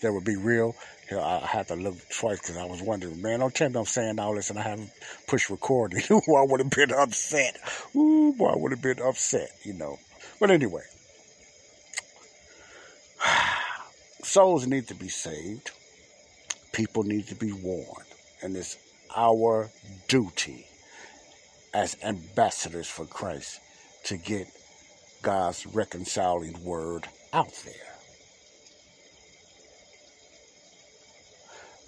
S1: There would be real. I had to look twice because I was wondering, man, don't tell me I'm saying all this and I haven't pushed record. I would have been upset. Ooh, boy, I would have been upset, you know. But anyway, souls need to be saved. People need to be warned. And it's our duty as ambassadors for Christ to get God's reconciling word out there.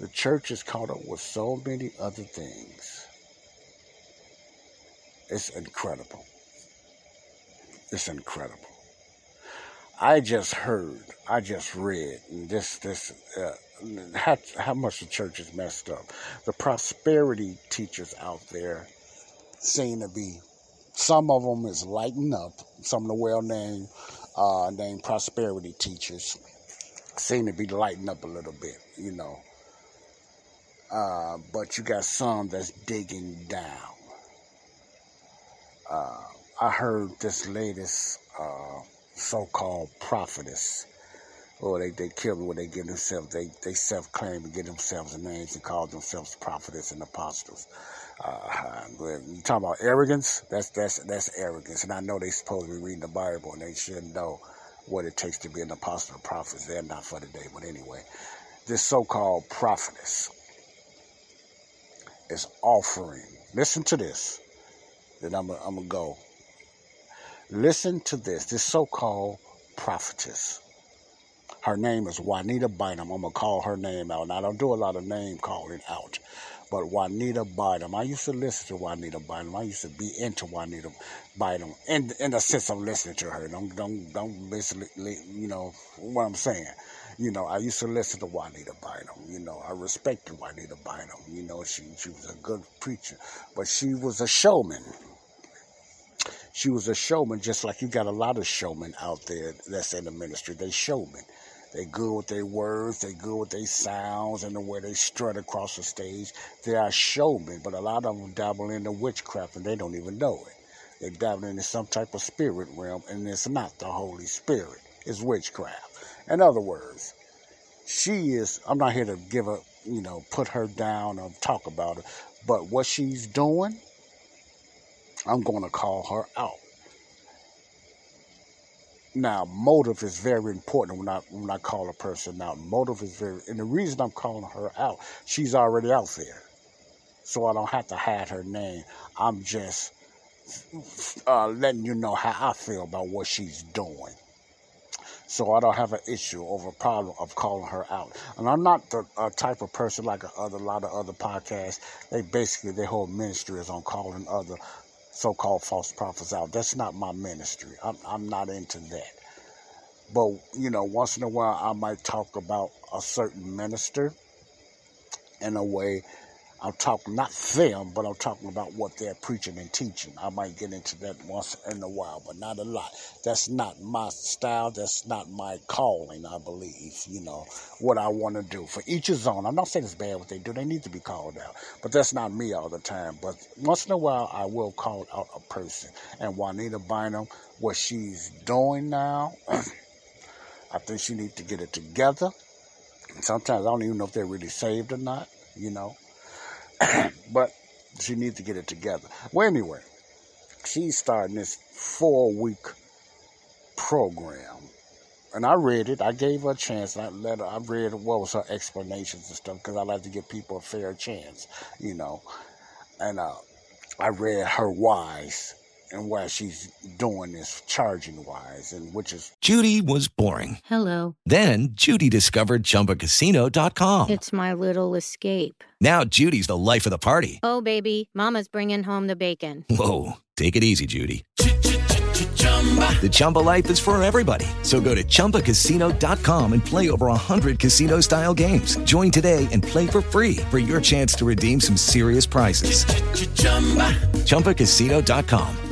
S1: The church is caught up with so many other things. It's incredible. It's incredible. I just heard, I just read, this, this, uh, how, how much the church is messed up. The prosperity teachers out there seem to be some of them is lighting up. Some of the well-named uh, named prosperity teachers seem to be lighting up a little bit, you know. Uh, but you got some that's digging down. Uh, I heard this latest uh, so-called prophetess. Oh, they, they kill me when they get themselves, they, they self-claim and get themselves names and call themselves prophets and apostles. Uh, you talking about arrogance? That's that's that's arrogance, and I know they supposed to be reading the Bible, and they should know what it takes to be an apostle or prophet. They're not for today, but anyway, this so-called prophetess is offering. Listen to this. Then I'm I'm gonna go. Listen to this. This so-called prophetess. Her name is Juanita Bynum. I'm gonna call her name out. Now I don't do a lot of name calling out. But Juanita Bynum, I used to listen to Juanita Bynum. I used to be into Juanita Bynum in in the sense of listening to her. Don't don't don't basically you know what I'm saying. You know, I used to listen to Juanita Bynum. You know, I respected Juanita Bynum. You know, she she was a good preacher, but she was a showman. She was a showman, just like you got a lot of showmen out there that's in the ministry. They showmen. They good with their words, they good with their sounds and the way they strut across the stage. They are showmen, but a lot of them dabble into witchcraft and they don't even know it. They dabble into some type of spirit realm and it's not the Holy Spirit. It's witchcraft. In other words, she is, I'm not here to give her, you know, put her down or talk about her, but what she's doing, I'm going to call her out. Now, motive is very important when I when I call a person out. Motive is very, and the reason I'm calling her out, she's already out there, so I don't have to hide her name. I'm just uh, letting you know how I feel about what she's doing. So I don't have an issue over a problem of calling her out. And I'm not the uh, type of person like a other lot of other podcasts. They basically their whole ministry is on calling other so-called false prophets out. That's not my ministry. I'm, I'm not into that. But, you know, once in a while I might talk about a certain minister in a way I'm talking not them, but I'm talking about what they're preaching and teaching. I might get into that once in a while, but not a lot. That's not my style. That's not my calling, I believe. You know, what I want to do. For each his own. I'm not saying it's bad what they do. They need to be called out. But that's not me all the time. But once in a while, I will call out a person. And Juanita Bynum, what she's doing now, I think she needs to get it together. And Sometimes I don't even know if they're really saved or not, you know. but she needs to get it together. Well, anyway, she's starting this four week program and I read it. I gave her a chance. I let her. I read what was her explanations and stuff because I like to give people a fair chance, you know. And uh, I read her whys and why she's doing this charging wise, and which is
S4: Judy was boring.
S5: Hello.
S4: Then Judy discovered ChumbaCasino.com.
S5: It's my little escape.
S4: Now Judy's the life of the party.
S5: Oh, baby, Mama's bringing home the bacon.
S4: Whoa, take it easy, Judy. The Chumba life is for everybody. So go to ChumbaCasino.com and play over 100 casino style games. Join today and play for free for your chance to redeem some serious prizes. ChumbaCasino.com.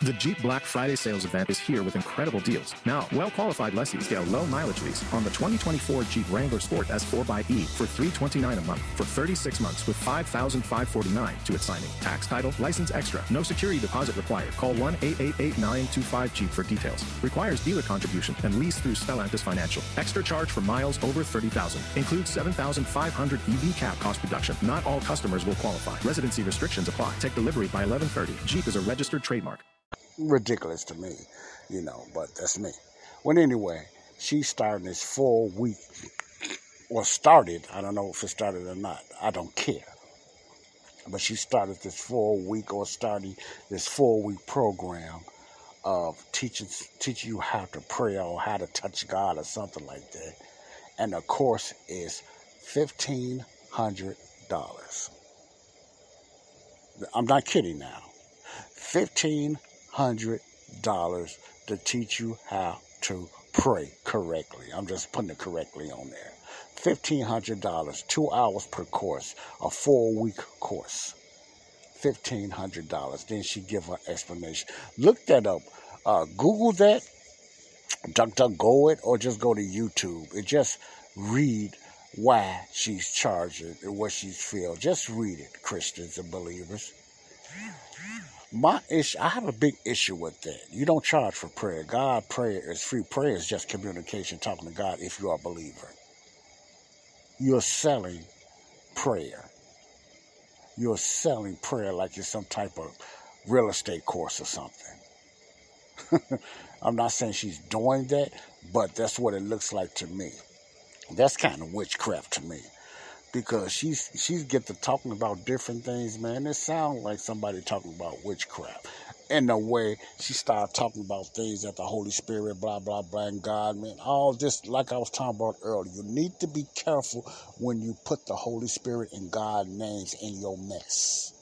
S6: The Jeep Black Friday sales event is here with incredible deals. Now, well-qualified lessees get a low mileage lease on the 2024 Jeep Wrangler Sport S4xE for 329 a month for 36 months with $5,549 to its signing. Tax title, license extra. No security deposit required. Call 1-888-925-JEEP for details. Requires dealer contribution and lease through Stellantis Financial. Extra charge for miles over 30,000. Includes 7,500 EV cap cost reduction. Not all customers will qualify. Residency restrictions apply. Take delivery by 1130. Jeep is a registered trademark.
S1: Ridiculous to me, you know, but that's me. Well, anyway, she started this four week, or started, I don't know if it started or not, I don't care. But she started this four week or starting this four week program of teaching teaching you how to pray or how to touch God or something like that. And the course is fifteen hundred dollars. I'm not kidding now. Fifteen hundred dollars to teach you how to pray correctly. I'm just putting it correctly on there. Fifteen hundred dollars, two hours per course, a four week course. Fifteen hundred dollars. Then she give her explanation. Look that up. Uh, Google that. Duck duck go it, or just go to YouTube and just read why she's charging and what she's feel. Just read it, Christians and believers. My issue, I have a big issue with that. You don't charge for prayer. God prayer is free. Prayer is just communication, talking to God if you are a believer. You're selling prayer. You're selling prayer like it's some type of real estate course or something. I'm not saying she's doing that, but that's what it looks like to me. That's kind of witchcraft to me because she's she's get to talking about different things, man. It sounds like somebody talking about witchcraft. In the way she started talking about things that the Holy Spirit, blah blah blah, and God, man, all this like I was talking about earlier. You need to be careful when you put the Holy Spirit and God names in your mess.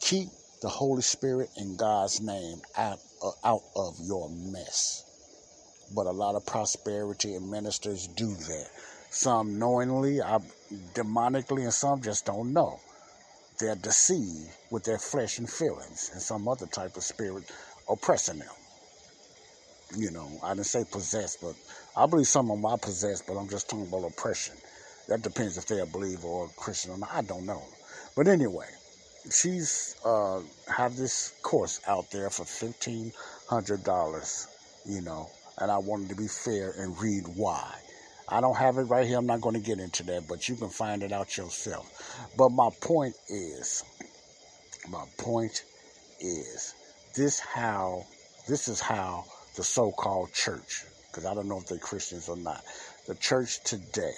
S1: Keep the Holy Spirit and God's name out uh, out of your mess. But a lot of prosperity and ministers do that some knowingly, demonically, and some just don't know. They're deceived with their flesh and feelings and some other type of spirit oppressing them. You know, I didn't say possessed, but I believe some of them are possessed, but I'm just talking about oppression. That depends if they're a believer or a Christian or not. I don't know. But anyway, she's uh, have this course out there for fifteen hundred dollars, you know, and I wanted to be fair and read why. I don't have it right here. I'm not going to get into that, but you can find it out yourself. But my point is, my point is, this how this is how the so-called church, because I don't know if they're Christians or not, the church today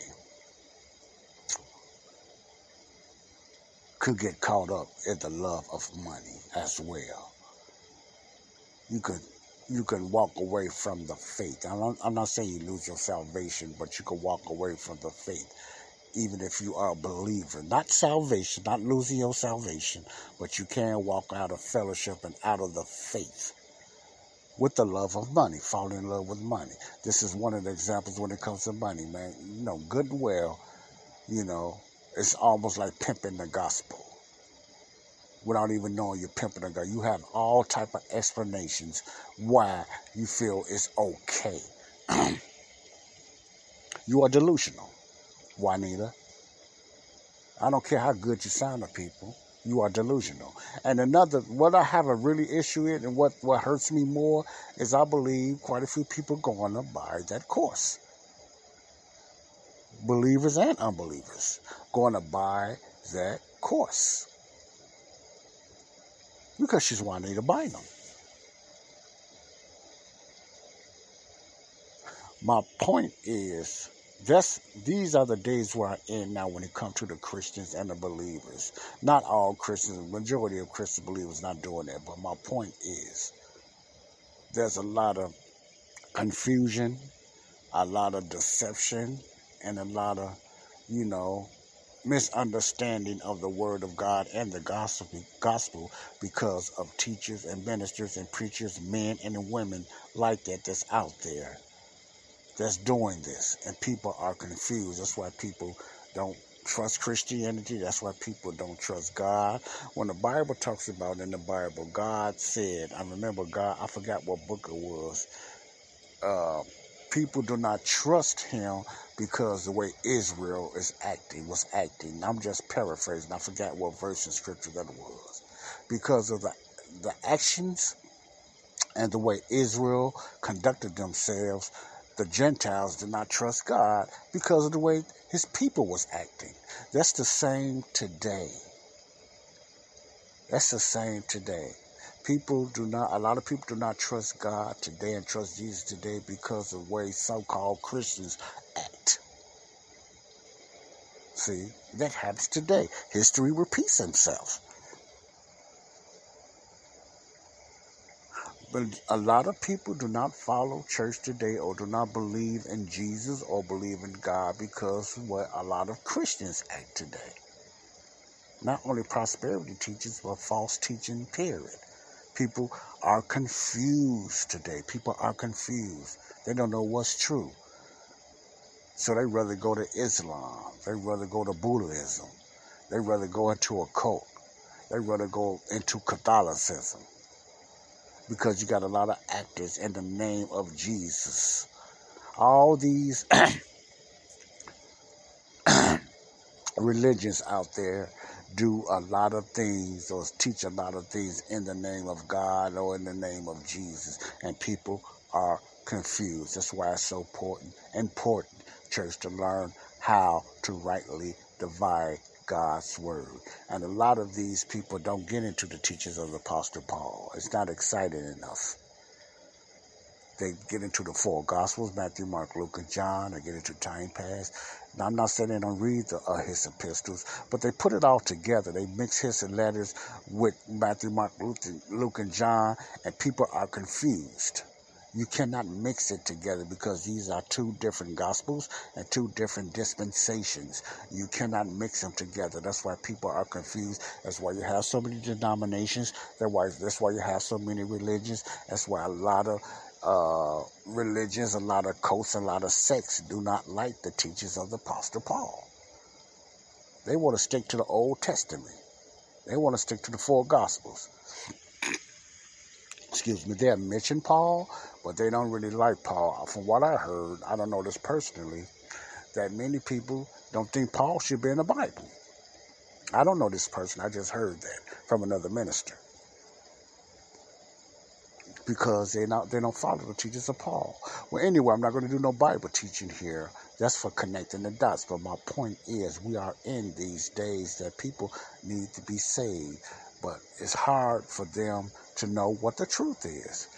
S1: could get caught up in the love of money as well. You could you can walk away from the faith. I'm not, I'm not saying you lose your salvation, but you can walk away from the faith, even if you are a believer. Not salvation, not losing your salvation, but you can walk out of fellowship and out of the faith with the love of money, fall in love with money. This is one of the examples when it comes to money, man. You know, good and well, you know, it's almost like pimping the gospel without even knowing you're pimping a girl. You have all type of explanations why you feel it's okay. you are delusional, Juanita. I don't care how good you sound to people. You are delusional. And another, what I have a really issue in, and what, what hurts me more, is I believe quite a few people going to buy that course. Believers and unbelievers going to buy that course because she's wanting to buy them. My point is this, these are the days we're in now when it comes to the Christians and the believers. Not all Christians, majority of Christian believers not doing that, but my point is there's a lot of confusion, a lot of deception, and a lot of, you know, misunderstanding of the word of God and the gospel because of teachers and ministers and preachers, men and women like that that's out there that's doing this. And people are confused. That's why people don't trust Christianity. That's why people don't trust God. When the Bible talks about in the Bible, God said, I remember God, I forgot what book it was. Uh, people do not trust him because the way Israel is acting was acting. I'm just paraphrasing. I forgot what verse in scripture that was. Because of the the actions and the way Israel conducted themselves, the Gentiles did not trust God because of the way his people was acting. That's the same today. That's the same today. People do not, a lot of people do not trust God today and trust Jesus today because of the way so called Christians act. See, that happens today. History repeats itself. But a lot of people do not follow church today or do not believe in Jesus or believe in God because of what a lot of Christians act today. Not only prosperity teachers, but false teaching, period. People are confused today. People are confused. They don't know what's true. So they rather go to Islam. They rather go to Buddhism. They rather go into a cult. They rather go into Catholicism. Because you got a lot of actors in the name of Jesus. All these religions out there do a lot of things or teach a lot of things in the name of God or in the name of Jesus. And people are confused. That's why it's so important, important, church, to learn how to rightly divide God's word. And a lot of these people don't get into the teachings of the Apostle Paul. It's not exciting enough. They get into the four Gospels, Matthew, Mark, Luke, and John. They get into time past. Now, I'm not saying they don't read the, uh, his epistles, but they put it all together. They mix his letters with Matthew, Mark, Luke, and, Luke, and John, and people are confused. You cannot mix it together because these are two different gospels and two different dispensations. You cannot mix them together. That's why people are confused. That's why you have so many denominations. That's why, that's why you have so many religions. That's why a lot of uh, religions, a lot of cults, a lot of sects do not like the teachings of the Apostle Paul. They want to stick to the Old Testament. They want to stick to the four Gospels. Excuse me, they mention Paul, but they don't really like Paul. From what I heard, I don't know this personally, that many people don't think Paul should be in the Bible. I don't know this person, I just heard that from another minister because they not they don't follow the teachings of Paul. Well, anyway, I'm not going to do no Bible teaching here. That's for connecting the dots. But my point is, we are in these days that people need to be saved, but it's hard for them to know what the truth is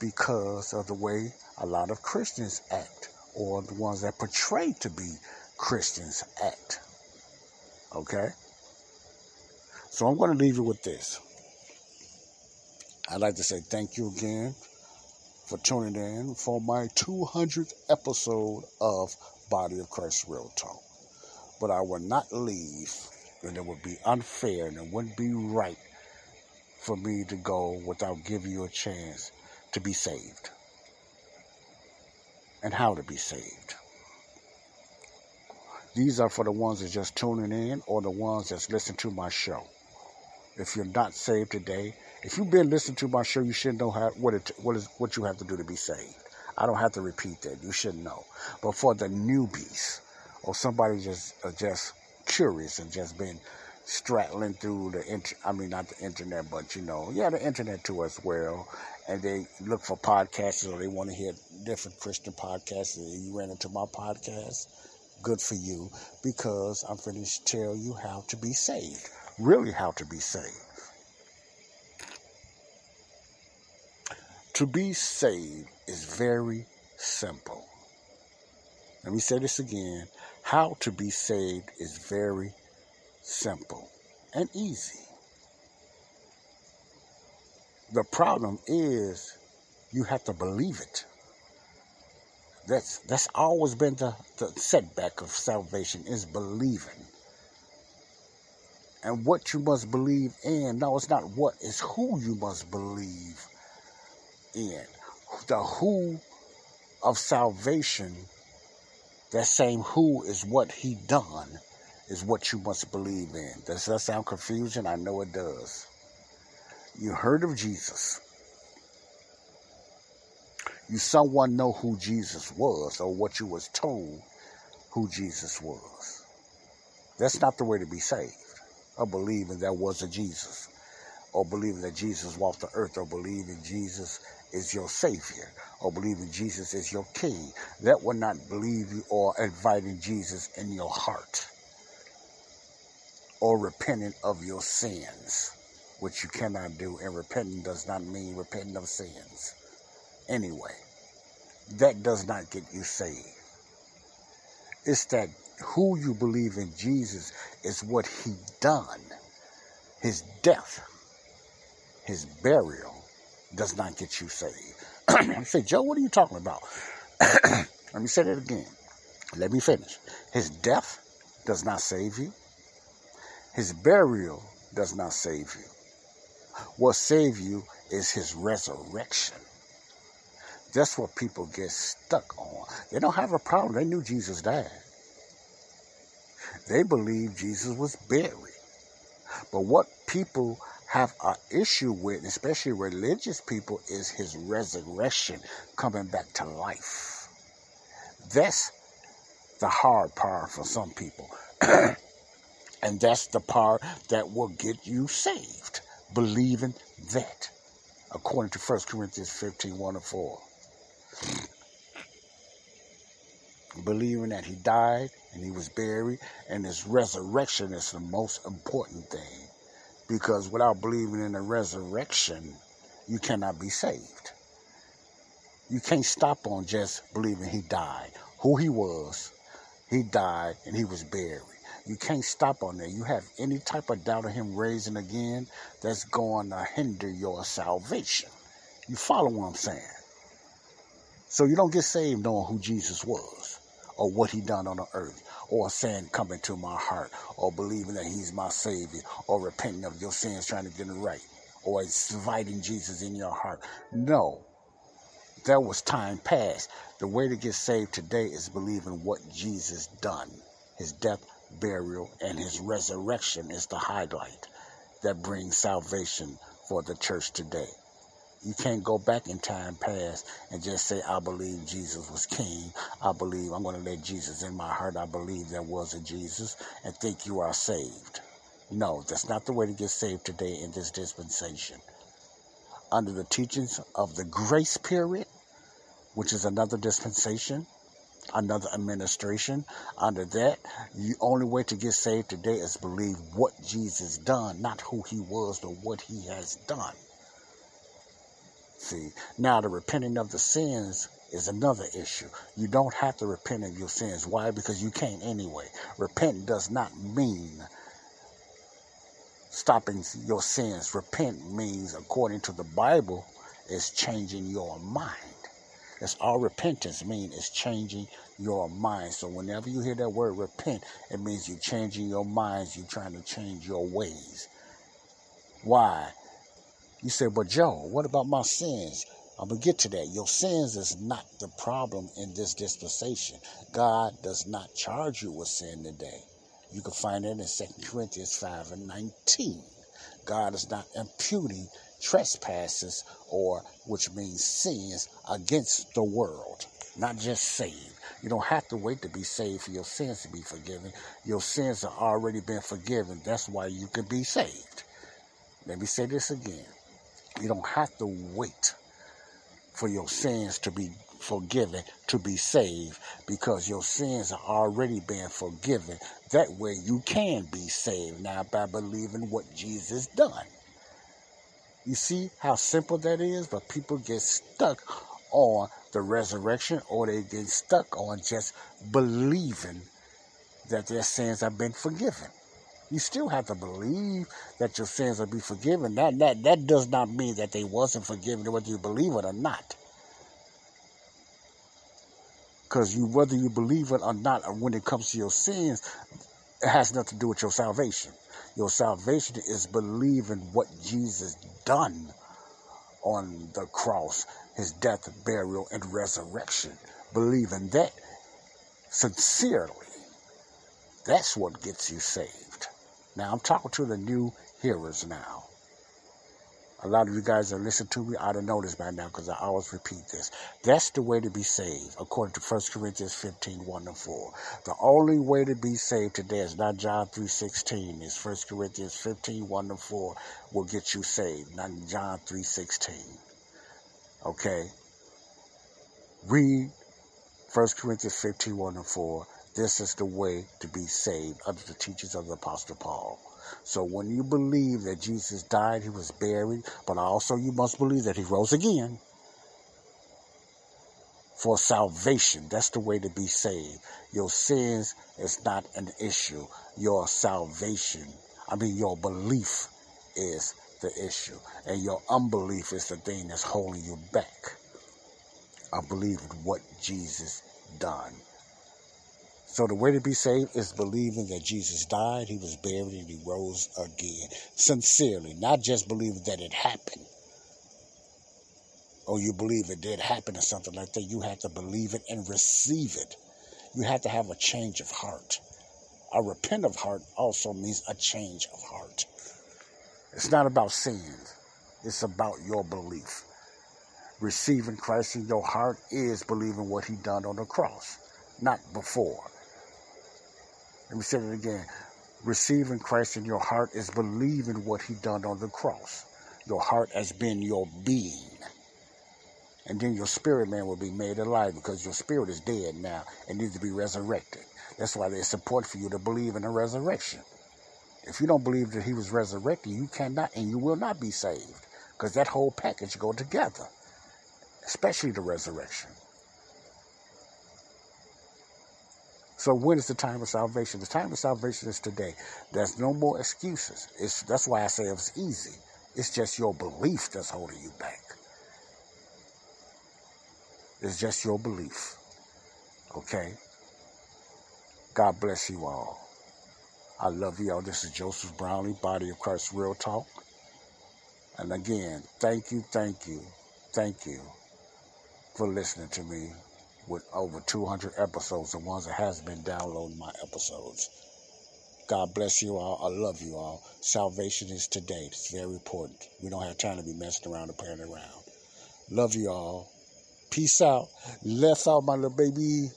S1: because of the way a lot of Christians act, or the ones that portray to be Christians act. Okay. So I'm going to leave you with this. I'd like to say thank you again for tuning in for my 200th episode of Body of Christ Real Talk. But I will not leave, and it would be unfair and it wouldn't be right for me to go without giving you a chance to be saved and how to be saved. These are for the ones that just tuning in or the ones that's listening to my show. If you're not saved today, if you've been listening to my show, you should know how, what it what is what you have to do to be saved. I don't have to repeat that. You should know. But for the newbies or somebody just uh, just curious and just been straddling through the int- I mean not the internet, but you know, yeah, the internet too as well. And they look for podcasts or they want to hear different Christian podcasts. And you ran into my podcast. Good for you because I'm finished tell you how to be saved. Really, how to be saved. To be saved is very simple. Let me say this again. How to be saved is very simple and easy. The problem is you have to believe it. That's that's always been the, the setback of salvation is believing. And what you must believe in, no, it's not what, it's who you must believe in. The who of salvation, that same who is what he done, is what you must believe in. Does that sound confusing? I know it does. You heard of Jesus. You someone know who Jesus was or what you was told who Jesus was. That's not the way to be saved. Or believing there was a Jesus. Or believing that Jesus walked the earth or believing Jesus is your savior or believing Jesus is your king. That will not believe you or inviting Jesus in your heart or repenting of your sins which you cannot do, and repenting does not mean repenting of sins. Anyway, that does not get you saved. It's that who you believe in Jesus is what he done. His death, his burial does not get you saved. I say, Joe, what are you talking about? Let me say that again. Let me finish. His death does not save you. His burial does not save you. What saves you is his resurrection. That's what people get stuck on. They don't have a problem. They knew Jesus died. They believe Jesus was buried. But what people have an issue with, especially religious people, is his resurrection coming back to life. That's the hard part for some people. and that's the part that will get you saved believing that, according to 1 Corinthians 15 1 and 4. Believing that he died and he was buried, and his resurrection is the most important thing. Because without believing in the resurrection, you cannot be saved. You can't stop on just believing he died. Who he was, he died and he was buried. You can't stop on that. You have any type of doubt of him raising again, that's going to hinder your salvation. You follow what I'm saying? So you don't get saved knowing who Jesus was or what he done on the earth or saying come into my heart or believing that he's my savior or repenting of your sins trying to get it right or inviting Jesus in your heart. No. That was time past. The way to get saved today is believing what Jesus done. His death, burial, and his resurrection is the highlight that brings salvation for the church today. You can't go back in time past and just say, I believe Jesus was king. I believe I'm going to let Jesus in my heart. I believe there was a Jesus and think you are saved. No, that's not the way to get saved today in this dispensation. Under the teachings of the grace period, which is another dispensation, another administration. Under that, the only way to get saved today is believe what Jesus done, not who he was, but what he has done. See, now the repenting of the sins is another issue. You don't have to repent of your sins. Why? Because you can't anyway. Repent does not mean stopping your sins. Repent means, according to the Bible, is changing your mind. That's all repentance means is changing your mind. So whenever you hear that word repent, it means you're changing your minds. You're trying to change your ways. Why? You say, but Joe, what about my sins? I'm going to get to that. Your sins is not the problem in this dispensation. God does not charge you with sin today. You can find that in 2 Corinthians 5 and 19. God is not imputing trespasses or which means sins against the world, not just saved. You don't have to wait to be saved for your sins to be forgiven. Your sins have already been forgiven. That's why you can be saved. Let me say this again. You don't have to wait for your sins to be forgiven to be saved because your sins are already been forgiven. That way you can be saved now by believing what Jesus done. You see how simple that is? But people get stuck on the resurrection or they get stuck on just believing that their sins have been forgiven. You still have to believe that your sins will be forgiven. That that that does not mean that they wasn't forgiven whether you believe it or not. Because you whether you believe it or not, uh, when it comes to your sins, it has nothing to do with your salvation. Your salvation is believing what Jesus done on the cross, his death, burial, and resurrection. Believing that sincerely. That's what gets you saved. Now I'm talking to the new hearers now. A lot of you guys that listen to me ought to know this by now because I always repeat this. That's the way to be saved, according to 1 Corinthians 15, 1 and 4. The only way to be saved today is not John 3, 16. It's 1 Corinthians 15, 1 and 4 will get you saved, not John 3, 16. Okay? Read 1 Corinthians 15, 1 and 4. This is the way to be saved under the teachings of the Apostle Paul. So when you believe that Jesus died, he was buried, but also you must believe that he rose again for salvation. That's the way to be saved. Your sins is not an issue. Your salvation, I mean, your belief is the issue. And your unbelief is the thing that's holding you back. I believe in what Jesus done. So the way to be saved is believing that Jesus died, he was buried, and he rose again. Sincerely, not just believing that it happened. Or you believe it did happen or something like that. You have to believe it and receive it. You have to have a change of heart. A repentant heart also means a change of heart. It's not about sins. It's about your belief. Receiving Christ in your heart is believing what he done on the cross, not before. Let me say it again. Receiving Christ in your heart is believing what he done on the cross. Your heart has been your being. And then your spirit man will be made alive because your spirit is dead now and needs to be resurrected. That's why it's support for you to believe in the resurrection. If you don't believe that he was resurrected, you cannot and you will not be saved. Because that whole package go together. Especially the resurrection. So when is the time of salvation? The time of salvation is today. There's no more excuses. It's, that's why I say it's easy. It's just your belief that's holding you back. It's just your belief. Okay? God bless you all. I love you all. This is Joseph Brownlee, Body of Christ Real Talk. And again, thank you, thank you, thank you for listening to me with over 200 episodes, the ones that has been downloading my episodes. God bless you all. I love you all. Salvation is today. It's very important. We don't have time to be messing around and playing around. Love you all. Peace out. Left out, my little baby.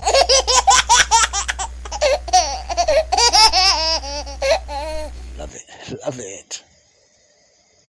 S1: love it. Love it.